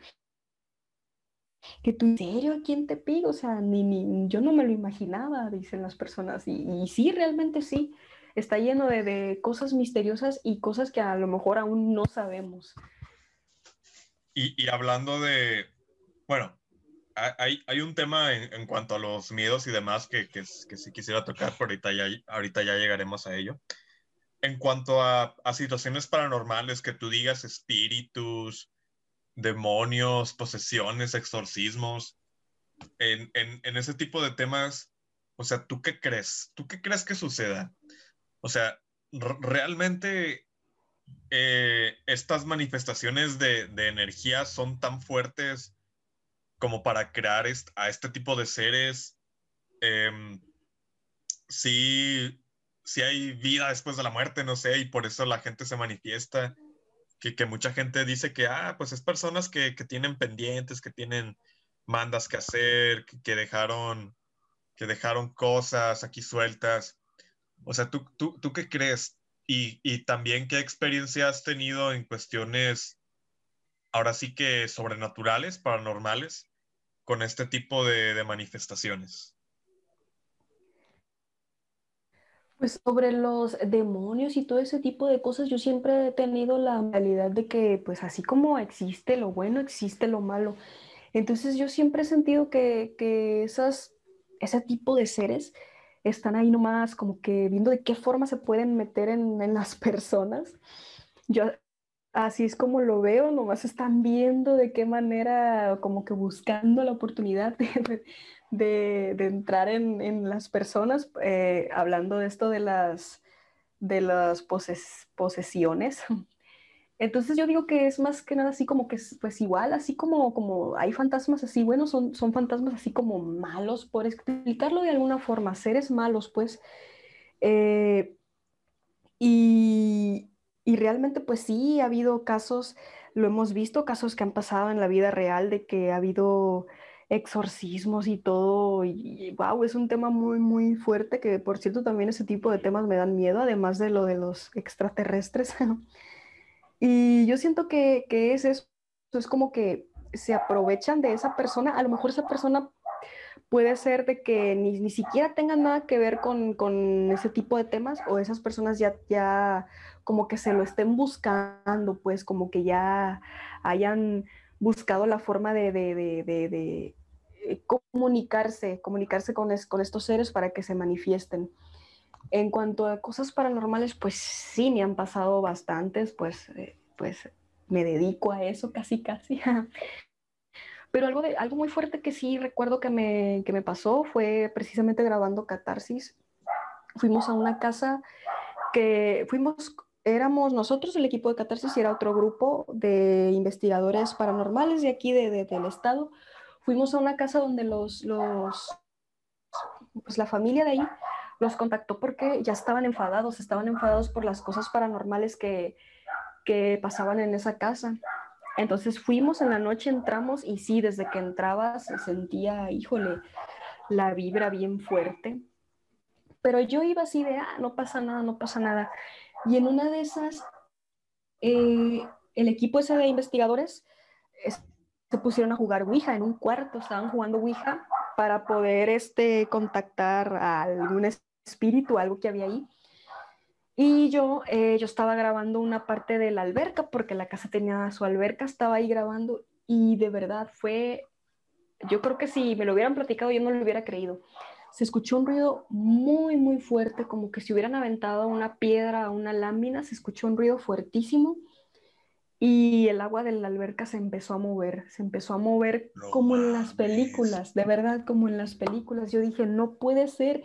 que tú, ¿en serio a quién te pido? O sea, ni, ni, yo no me lo imaginaba, dicen las personas. Y, sí, realmente sí, está lleno de, de, cosas misteriosas y cosas que a lo mejor aún no sabemos. Y, y hablando de, bueno, hay, un tema en, cuanto a los miedos y demás que, que, sí quisiera tocar, pero ahorita ya, ahorita ya llegaremos a ello. En cuanto a, situaciones paranormales, que tú digas espíritus, demonios, posesiones, exorcismos, en, en, ese tipo de temas, o sea, ¿tú qué crees? ¿Tú qué crees que suceda? O sea, realmente eh, estas manifestaciones de, energía son tan fuertes como para crear a este tipo de seres. Em, sí, sí hay vida después de la muerte, no sé, y por eso la gente se manifiesta. Que, mucha gente dice que, ah, pues es personas que, que tienen pendientes, que tienen mandas que hacer, que, dejaron, que dejaron cosas aquí sueltas. O sea, ¿tú, tú, tú qué crees? Y, y también qué experiencia has tenido en cuestiones, ahora sí que sobrenaturales, paranormales, con este tipo de, de manifestaciones. Pues sobre los demonios y todo ese tipo de cosas, yo siempre he tenido la realidad de que, pues así como existe lo bueno, existe lo malo. Entonces yo siempre he sentido que, que esas, ese tipo de seres están ahí nomás como que viendo de qué forma se pueden meter en, en las personas. Yo así es como lo veo, nomás están viendo de qué manera, como que buscando la oportunidad de, de, entrar en, en, las personas, eh, hablando de esto de las, de las poses, posesiones. Entonces yo digo que es más que nada así como que pues igual, así como, como hay fantasmas así, bueno, son, son fantasmas así como malos, por explicarlo de alguna forma, seres malos, pues. Eh, y, y realmente pues sí, ha habido casos, lo hemos visto, casos que han pasado en la vida real de que ha habido exorcismos y todo, y, wow, es un tema muy, muy fuerte, que por cierto también ese tipo de temas me dan miedo, además de lo de los extraterrestres. y yo siento que, que es eso, es como que se aprovechan de esa persona, a lo mejor esa persona puede ser de que ni, ni siquiera tengan nada que ver con, con, ese tipo de temas o esas personas ya, ya como que se lo estén buscando, pues como que ya hayan buscado la forma de, eh, comunicarse, comunicarse con, con estos seres para que se manifiesten. En cuanto a cosas paranormales, pues sí, me han pasado bastantes, pues, eh, pues me dedico a eso casi, casi. Pero algo, de, algo muy fuerte que sí recuerdo que me, que me pasó fue precisamente grabando Catarsis. Fuimos a una casa que fuimos, éramos nosotros, el equipo de Catarsis, y era otro grupo de investigadores paranormales de aquí, de, de, del estado fuimos a una casa donde los, los, pues la familia de ahí los contactó porque ya estaban enfadados, estaban enfadados por las cosas paranormales que, que pasaban en esa casa. Entonces fuimos en la noche, entramos y sí, desde que entraba se sentía, híjole, la vibra bien fuerte. Pero yo iba así de, ah, no pasa nada, no pasa nada. Y en una de esas, eh, el equipo ese de investigadores se pusieron a jugar Ouija en un cuarto, estaban jugando Ouija para poder este, contactar a algún espíritu, algo que había ahí. Y yo, eh, yo estaba grabando una parte de la alberca, porque la casa tenía su alberca, estaba ahí grabando y de verdad fue, yo creo que si me lo hubieran platicado yo no lo hubiera creído. Se escuchó un ruido muy, muy fuerte, como que si hubieran aventado una piedra a una lámina, se escuchó un ruido fuertísimo y el agua de la alberca se empezó a mover, se empezó a mover como en las películas, de verdad, como en las películas. Yo dije, no puede ser.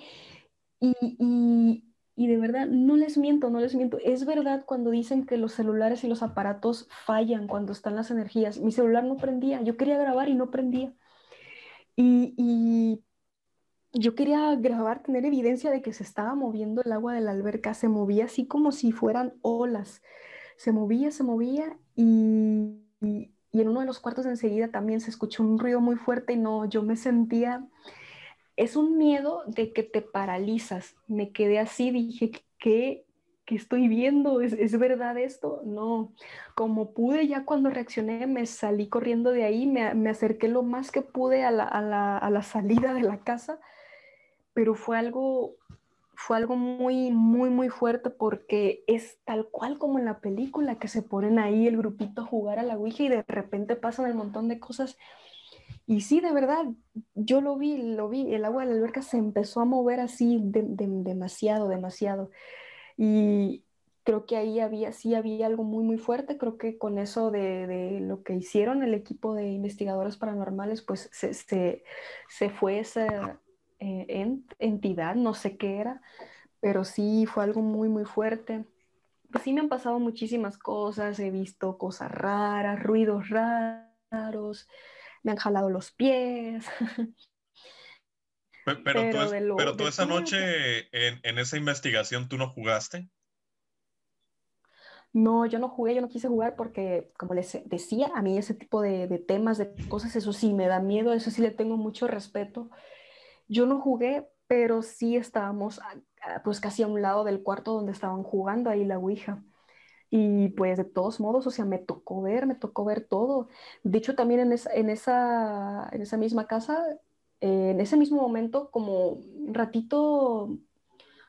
Y, y, y, de verdad, no les miento, no les miento. Es verdad cuando dicen que los celulares y los aparatos fallan cuando están las energías. Mi celular no prendía, yo quería grabar y no prendía. Y, y yo quería grabar, tener evidencia de que se estaba moviendo el agua de la alberca, se movía así como si fueran olas se movía, se movía y, y, en uno de los cuartos enseguida también se escuchó un ruido muy fuerte y no, yo me sentía, es un miedo de que te paralizas. Me quedé así, dije, ¿qué, qué estoy viendo? ¿Es, ¿Es, verdad esto? No, como pude ya cuando reaccioné me salí corriendo de ahí, me, me acerqué lo más que pude a la, a, la, a la salida de la casa, pero fue algo fue algo muy, muy, muy fuerte porque es tal cual como en la película que se ponen ahí el grupito a jugar a la Ouija y de repente pasan el montón de cosas. Y sí, de verdad, yo lo vi, lo vi, el agua de la alberca se empezó a mover así de, de, demasiado, demasiado. Y creo que ahí había, sí había algo muy, muy fuerte. Creo que con eso de, de lo que hicieron el equipo de investigadores paranormales, pues se, se, se fue esa, eh, entidad, no sé qué era, pero sí fue algo muy, muy fuerte. Pues sí me han pasado muchísimas cosas, he visto cosas raras, ruidos raros, me han jalado los pies. Pero, tú, esa noche en, en, esa investigación, ¿tú no jugaste? No, yo no jugué, yo no quise jugar porque, como les decía, a mí ese tipo de, de, temas, de cosas, eso sí me da miedo, eso sí le tengo mucho respeto. Yo no jugué, pero sí estábamos pues casi a un lado del cuarto donde estaban jugando ahí la Ouija. Y pues de todos modos, o sea, me tocó ver, me tocó ver todo. De hecho, también en esa, en esa, en esa misma casa, eh, en ese mismo momento, como ratito,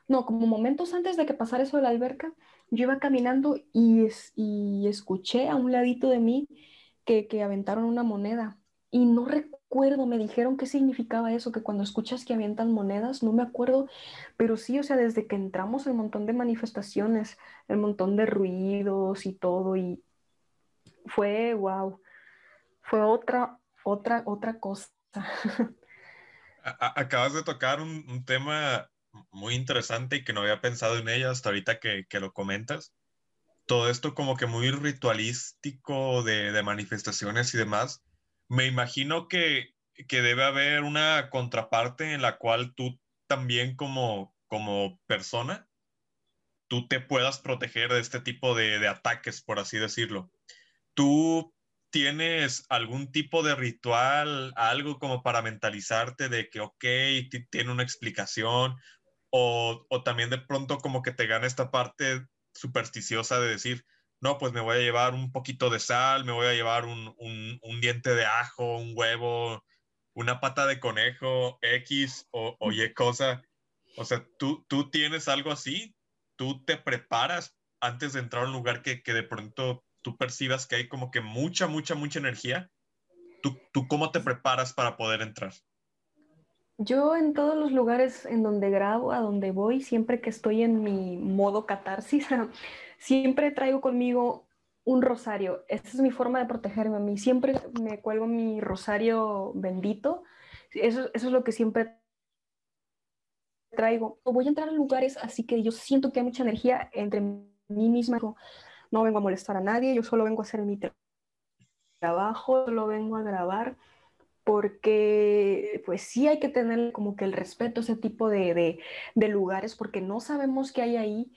no, como momentos antes de que pasara eso de la alberca, yo iba caminando y, y escuché a un ladito de mí que, que aventaron una moneda. Y no recuerdo, me dijeron qué significaba eso, que cuando escuchas que avientan monedas, no me acuerdo, pero sí, o sea, desde que entramos el montón de manifestaciones, el montón de ruidos y todo, y fue, wow, fue otra, otra, otra cosa. Acabas de tocar un tema muy interesante y que no había pensado en ella hasta ahorita que, que lo comentas. Todo esto como que muy ritualístico de manifestaciones y demás. Me imagino que, que, debe haber una contraparte en la cual tú también como, como persona, tú te puedas proteger de este tipo de, ataques, por así decirlo. ¿Tú tienes algún tipo de ritual, algo como para mentalizarte de que, ok, tiene una explicación, o, o también de pronto como que te gana esta parte supersticiosa de decir, no, pues me voy a llevar un poquito de sal, me voy a llevar un, un, diente de ajo, un huevo, una pata de conejo, X o, o Y cosa. O sea, ¿tú, tú tienes algo así, tú te preparas antes de entrar a un lugar que, que de pronto tú percibas que hay como que mucha, mucha, mucha energía. ¿Tú, ¿Tú cómo te preparas para poder entrar? Yo en todos los lugares en donde grabo, a donde voy, siempre que estoy en mi modo catarsis, siempre traigo conmigo un rosario. Esta es mi forma de protegerme a mí. Siempre me cuelgo mi rosario bendito. Eso, es lo que siempre traigo. Voy a entrar a lugares así que yo siento que hay mucha energía entre mí misma. No vengo a molestar a nadie, yo solo vengo a hacer mi trabajo, solo vengo a grabar porque pues sí hay que tener como que el respeto a ese tipo de, de, lugares porque no sabemos qué hay ahí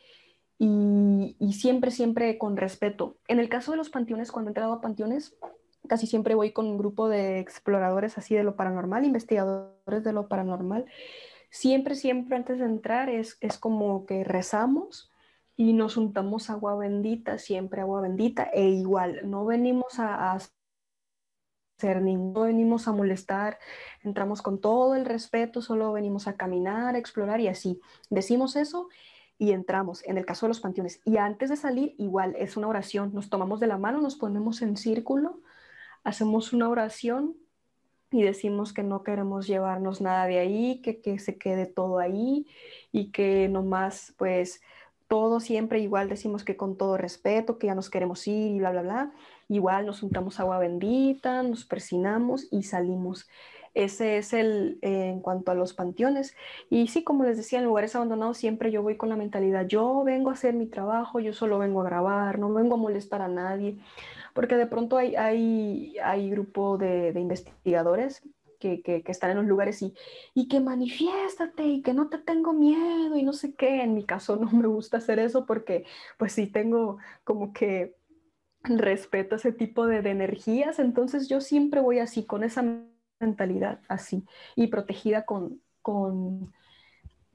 y, siempre, siempre con respeto. En el caso de los panteones, cuando he entrado a panteones, casi siempre voy con un grupo de exploradores así de lo paranormal, investigadores de lo paranormal. Siempre, siempre antes de entrar es, es como que rezamos y nos untamos agua bendita, siempre agua bendita, e igual, no venimos a, a ser no venimos a molestar, entramos con todo el respeto, solo venimos a caminar, a explorar y así. Decimos eso y entramos, en el caso de los panteones. Y antes de salir, igual, es una oración, nos tomamos de la mano, nos ponemos en círculo, hacemos una oración y decimos que no queremos llevarnos nada de ahí, que, que se quede todo ahí y que nomás, pues, todo siempre igual decimos que con todo respeto, que ya nos queremos ir y bla, bla, bla. Igual nos untamos agua bendita, nos persinamos y salimos. Ese es el eh, en cuanto a los panteones. Y sí, como les decía, en lugares abandonados siempre yo voy con la mentalidad, yo vengo a hacer mi trabajo, yo solo vengo a grabar, no vengo a molestar a nadie, porque de pronto hay, hay, hay grupo de, investigadores que, que, están en los lugares y, y que manifiéstate y que no te tengo miedo y no sé qué. En mi caso no me gusta hacer eso porque pues sí tengo como que respeto ese tipo de energías, entonces yo siempre voy así, con esa mentalidad así y protegida con, con,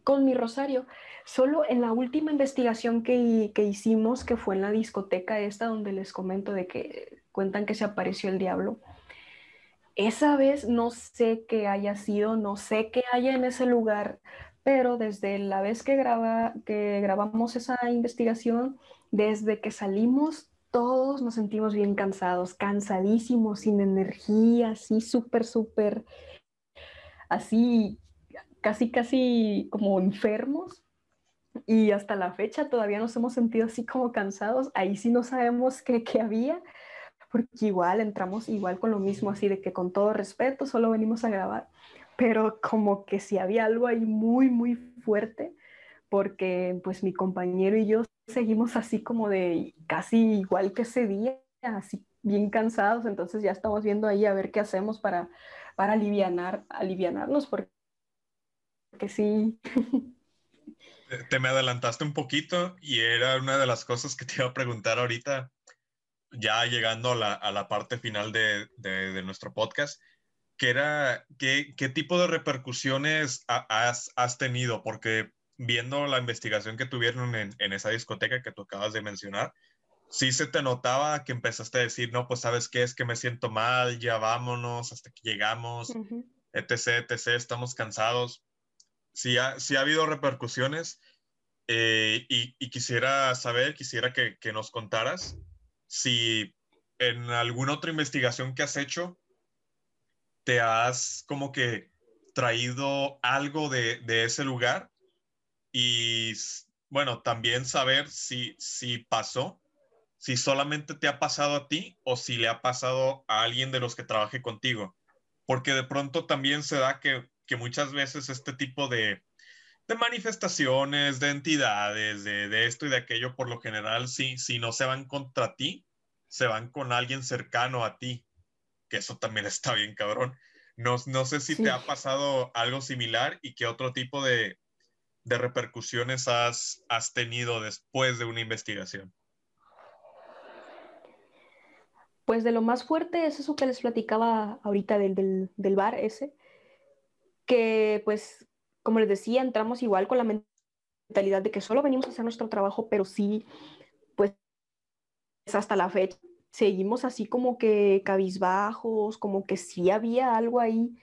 con mi rosario. Solo en la última investigación que, que, hicimos, que fue en la discoteca esta donde les comento de que cuentan que se apareció el diablo, esa vez no sé qué haya sido, no sé qué haya en ese lugar, pero desde la vez que, graba, que grabamos esa investigación, desde que salimos, todos nos sentimos bien cansados, cansadísimos, sin energía, así súper, súper, así, casi, casi como enfermos. Y hasta la fecha todavía nos hemos sentido así como cansados. Ahí sí no sabemos qué, qué había, porque igual entramos igual con lo mismo, así de que con todo respeto solo venimos a grabar, pero como que si había algo ahí muy, muy fuerte, porque pues mi compañero y yo seguimos así como de casi igual que ese día, así bien cansados, entonces ya estamos viendo ahí a ver qué hacemos para, para alivianar, alivianarnos, porque, sí. Te me adelantaste un poquito y era una de las cosas que te iba a preguntar ahorita, ya llegando a la, a la parte final de, de, nuestro podcast, que era, ¿qué, qué tipo de repercusiones has, has, tenido? Porque viendo la investigación que tuvieron en, en esa discoteca que tú acabas de mencionar, sí se te notaba que empezaste a decir, no, pues sabes qué, es que me siento mal, ya vámonos hasta que llegamos, etc., etc., estamos cansados. Sí ha, ha habido repercusiones eh, y, quisiera saber, quisiera que, nos contaras si en alguna otra investigación que has hecho te has como que traído algo de, de ese lugar y bueno, también saber si, si pasó si solamente te ha pasado a ti o si le ha pasado a alguien de los que trabaje contigo. Porque de pronto también se da que, muchas veces este tipo de, manifestaciones, de entidades, de, esto y de aquello, por lo general, si, si no se van contra ti, se van con alguien cercano a ti, que eso también está bien cabrón. No, no sé si te ha pasado algo similar y qué otro tipo de, repercusiones has, has tenido después de una investigación. Pues de lo más fuerte es eso que les platicaba ahorita del, del, bar ese, que pues, como les decía, entramos igual con la mentalidad de que solo venimos a hacer nuestro trabajo, pero sí, pues hasta la fecha seguimos así como que cabizbajos, como que sí había algo ahí.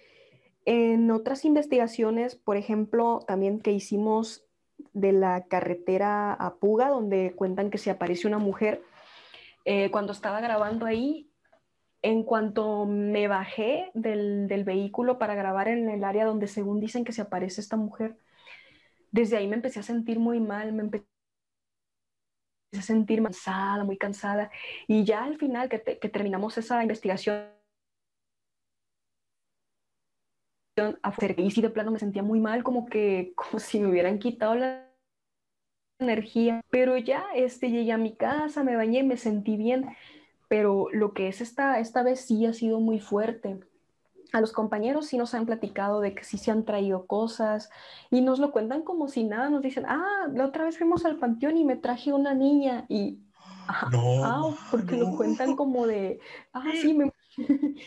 En otras investigaciones, por ejemplo, también que hicimos de la carretera a Puga, donde cuentan que se aparece una mujer, eh, cuando estaba grabando ahí, en cuanto me bajé del, vehículo para grabar en el área donde según dicen que se aparece esta mujer, desde ahí me empecé a sentir muy mal, me empecé a sentir cansada, muy cansada. Y ya al final que terminamos esa investigación, y sí de plano me sentía muy mal, como que como si me hubieran quitado la energía, pero ya este, llegué a mi casa, me bañé, me sentí bien, pero lo que es esta, esta vez sí ha sido muy fuerte. A los compañeros sí nos han platicado de que sí se han traído cosas y nos lo cuentan como si nada, nos dicen, ah, la otra vez fuimos al panteón y me traje una niña y... no, ah, porque lo cuentan como de, ah, sí, me,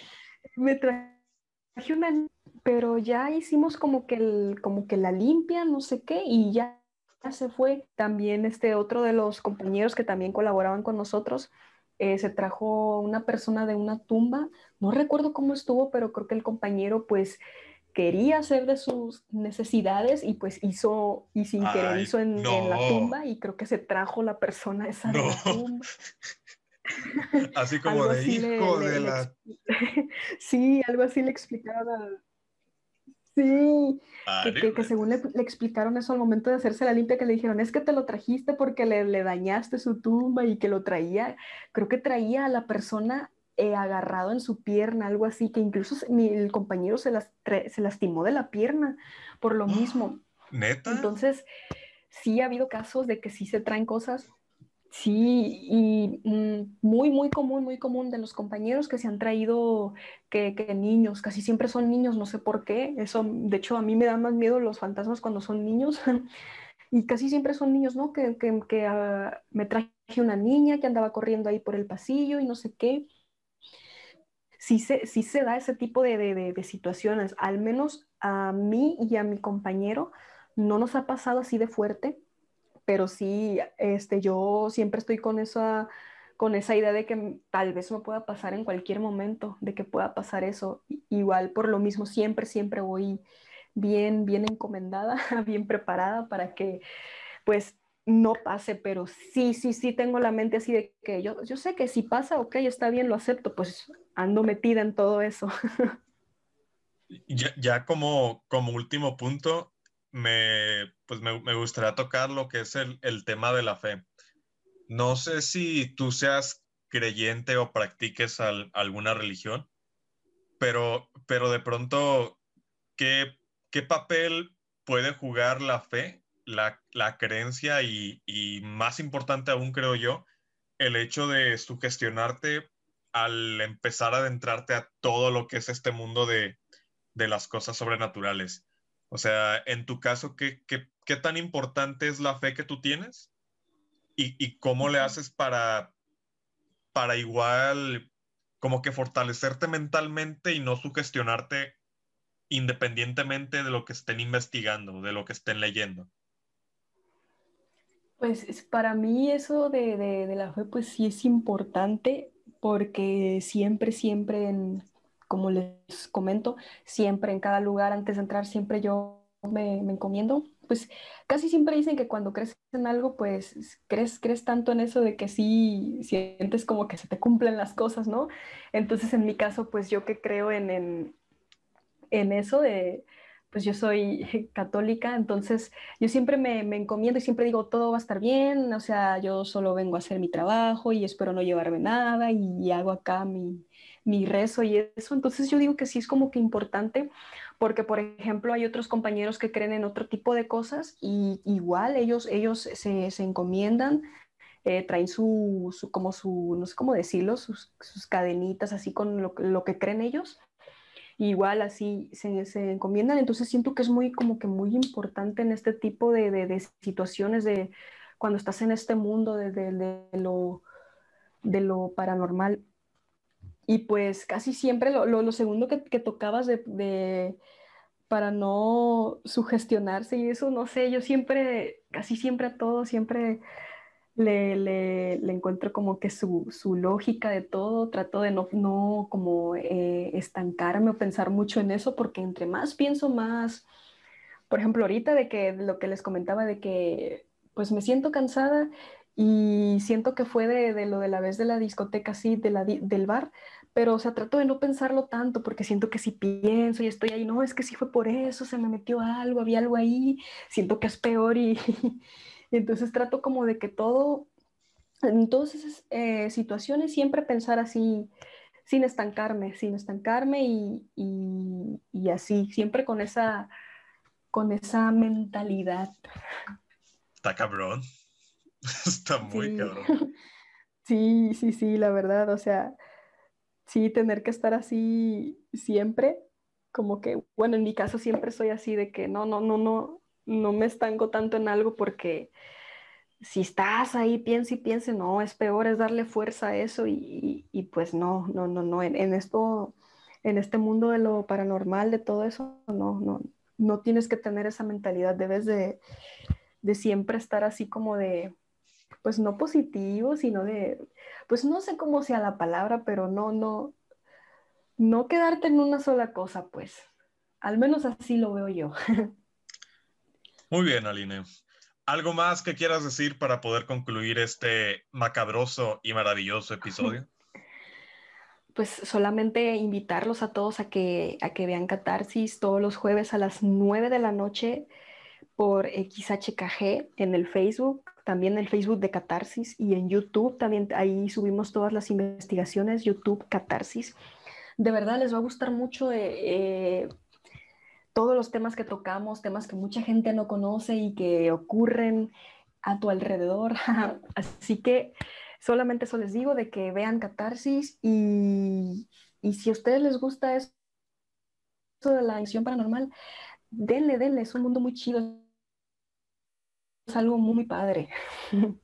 me traje una niña, pero ya hicimos como que, el, como que la limpia, no sé qué, y ya se fue. También este otro de los compañeros que también colaboraban con nosotros, eh, se trajo una persona de una tumba, no recuerdo cómo estuvo, pero creo que el compañero pues quería hacer de sus necesidades y pues hizo, y sin querer hizo en, la tumba y creo que se trajo la persona esa de la tumba. Así como de hijo de la... sí, algo así le explicaron al, Sí, que, según le, explicaron eso al momento de hacerse la limpia, que le dijeron, es que te lo trajiste porque le, dañaste su tumba y que lo traía, creo que traía a la persona eh, agarrado en su pierna, algo así, que incluso el compañero se, las, se lastimó de la pierna por lo mismo. ¿Neta? Entonces, sí ha habido casos de que sí se traen cosas Sí, y mm, muy, muy común, muy común de los compañeros que se han traído que, niños, casi siempre son niños, no sé por qué. Eso, de hecho, a mí me da más miedo los fantasmas cuando son niños. y casi siempre son niños, ¿no? Que, que, ah, me traje una niña que andaba corriendo ahí por el pasillo y no sé qué. Sí se, se da ese tipo de, de, de situaciones, al menos a mí y a mi compañero no nos ha pasado así de fuerte pero sí, este, yo siempre estoy con esa, con esa idea de que tal vez me pueda pasar en cualquier momento, de que pueda pasar eso. Igual por lo mismo, siempre, siempre voy bien, bien encomendada, bien preparada para que pues no pase, pero sí, sí, sí tengo la mente así de que yo, yo sé que si pasa, ok, está bien, lo acepto, pues ando metida en todo eso. Ya, ya como, como último punto, me, pues me, gustaría tocar lo que es el, tema de la fe. No sé si tú seas creyente o practiques alguna religión, pero, pero de pronto, ¿qué, ¿qué papel puede jugar la fe la, la creencia y, y, más importante aún, creo yo, el hecho de sugestionarte al empezar a adentrarte a todo lo que es este mundo de, de las cosas sobrenaturales. O sea, en tu caso, ¿qué, qué, qué tan importante es la fe que tú tienes? ¿Y, y cómo le haces para, para igual como que fortalecerte mentalmente y no sugestionarte independientemente de lo que estén investigando, de lo que estén leyendo? Pues para mí eso de, de, la fe, pues sí es importante porque siempre, siempre, en, como les comento, siempre en cada lugar, antes de entrar, siempre yo me, encomiendo. Pues casi siempre dicen que cuando crees en algo, pues crees, crees tanto en eso de que sí sientes como que se te cumplen las cosas, ¿no? Entonces en mi caso, pues yo que creo en, en en eso de, pues yo soy católica, entonces yo siempre me, me, encomiendo y siempre digo, todo va a estar bien, o sea, yo solo vengo a hacer mi trabajo y espero no llevarme nada y, hago acá mi, mi, rezo y eso. Entonces yo digo que sí es como que importante porque, por ejemplo, hay otros compañeros que creen en otro tipo de cosas y igual ellos, ellos se, se encomiendan. Eh, traen su, su, como su, no sé cómo decirlo, sus, cadenitas así con lo, lo que creen ellos igual así se, se, encomiendan. Entonces siento que es muy como que muy importante en este tipo de, de, situaciones de cuando estás en este mundo de, de, lo, de lo paranormal. Y pues casi siempre lo, lo, lo segundo que, que tocabas de, para no sugestionarse y eso, no sé, yo siempre, casi siempre a todo, siempre le, le, le, encuentro como que su, su, lógica de todo, trato de no, no como eh, estancarme o pensar mucho en eso, porque entre más pienso más, por ejemplo, ahorita de que lo que les comentaba de que pues me siento cansada y siento que fue de, de lo de la vez de la discoteca, sí, de la, del bar, pero o sea, trato de no pensarlo tanto porque siento que si pienso y estoy ahí, no, es que sí fue por eso, se me metió algo, había algo ahí, siento que es peor y... entonces trato como de que todo, en todas esas eh, situaciones, siempre pensar así, sin estancarme, sin estancarme y, y, así, siempre con esa, con esa mentalidad. Está cabrón. Está muy cabrón. Sí, sí, sí, la verdad, o sea, sí, tener que estar así siempre, como que, bueno, en mi caso siempre soy así de que no, no, no, no, no me estanco tanto en algo porque si estás ahí, piensa y piensa, no, es peor, es darle fuerza a eso y, y, pues no, no, no, no, en, en, esto, en este mundo de lo paranormal, de todo eso, no, no, no tienes que tener esa mentalidad, debes de, de siempre estar así como de, pues no positivo, sino de, pues no sé cómo sea la palabra, pero no, no, no quedarte en una sola cosa, pues, al menos así lo veo yo. Muy bien, Aline. ¿Algo más que quieras decir para poder concluir este macabroso y maravilloso episodio? Pues solamente invitarlos a todos a que, a que vean Catarsis todos los jueves a las 9 de la noche por XHKG en el Facebook, también el Facebook de Catarsis y en YouTube, también ahí subimos todas las investigaciones, YouTube Catarsis. De verdad les va a gustar mucho. Eh, eh, todos los temas que tocamos, temas que mucha gente no conoce y que ocurren a tu alrededor. Así que solamente eso les digo de que vean Catarsis y, y si a ustedes les gusta eso de la acción paranormal, denle, denle, es un mundo muy chido, es algo muy padre.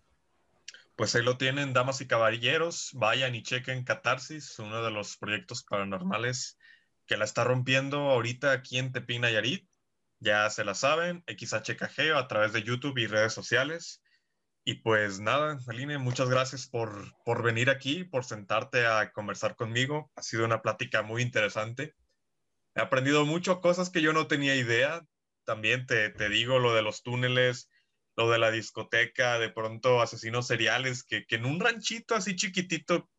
Pues ahí lo tienen, damas y caballeros, vayan y chequen Catarsis, uno de los proyectos paranormales que la está rompiendo ahorita aquí en Tepín, Nayarit. Ya se la saben, XHKG a través de YouTube y redes sociales. Y pues nada, Aline, muchas gracias por, por venir aquí, por sentarte a conversar conmigo. Ha sido una plática muy interesante. He aprendido mucho, cosas que yo no tenía idea. También te, te digo lo de los túneles, lo de la discoteca, de pronto asesinos seriales, que, que en un ranchito así chiquitito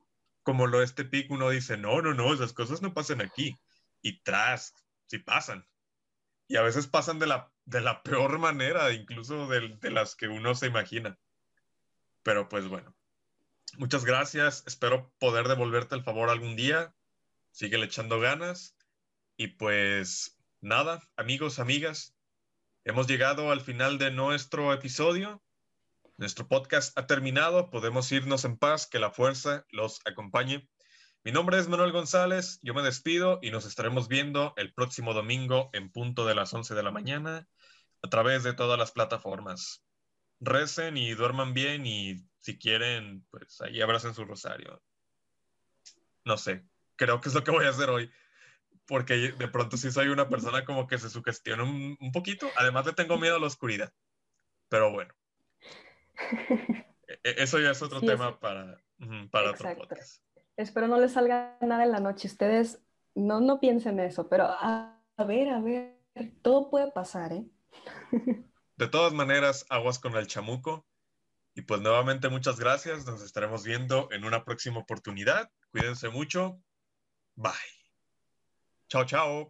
como lo de este pico uno dice, no, no, no, esas cosas no pasan aquí y tras, si pasan. Y a veces pasan de la, de la peor manera, incluso de, de las que uno se imagina. Pero pues bueno, muchas gracias. Espero poder devolverte el favor algún día. Sigue echando ganas. Y pues nada, amigos, amigas, Hemos llegado al final de nuestro episodio. Nuestro podcast ha terminado. Podemos irnos en paz. Que la fuerza los acompañe. Mi nombre es Manuel González. Yo me despido y nos estaremos viendo el próximo domingo en punto de las 11 de la mañana a través de todas las plataformas. Recen y duerman bien y si quieren, pues ahí abracen su rosario. No sé, creo que es lo que voy a hacer hoy porque de pronto sí soy una persona como que se sugestiona un, un poquito. Además le tengo miedo a la oscuridad. Pero bueno. E, eso ya es otro tema para, para otro podcast. Espero no les salga nada en la noche. Ustedes no, no piensen eso, pero a, a ver, a ver, todo puede pasar, ¿eh? De todas maneras, aguas con el chamuco. Y pues nuevamente muchas gracias. Nos estaremos viendo en una próxima oportunidad. Cuídense mucho. Bye. Tchau, tchau.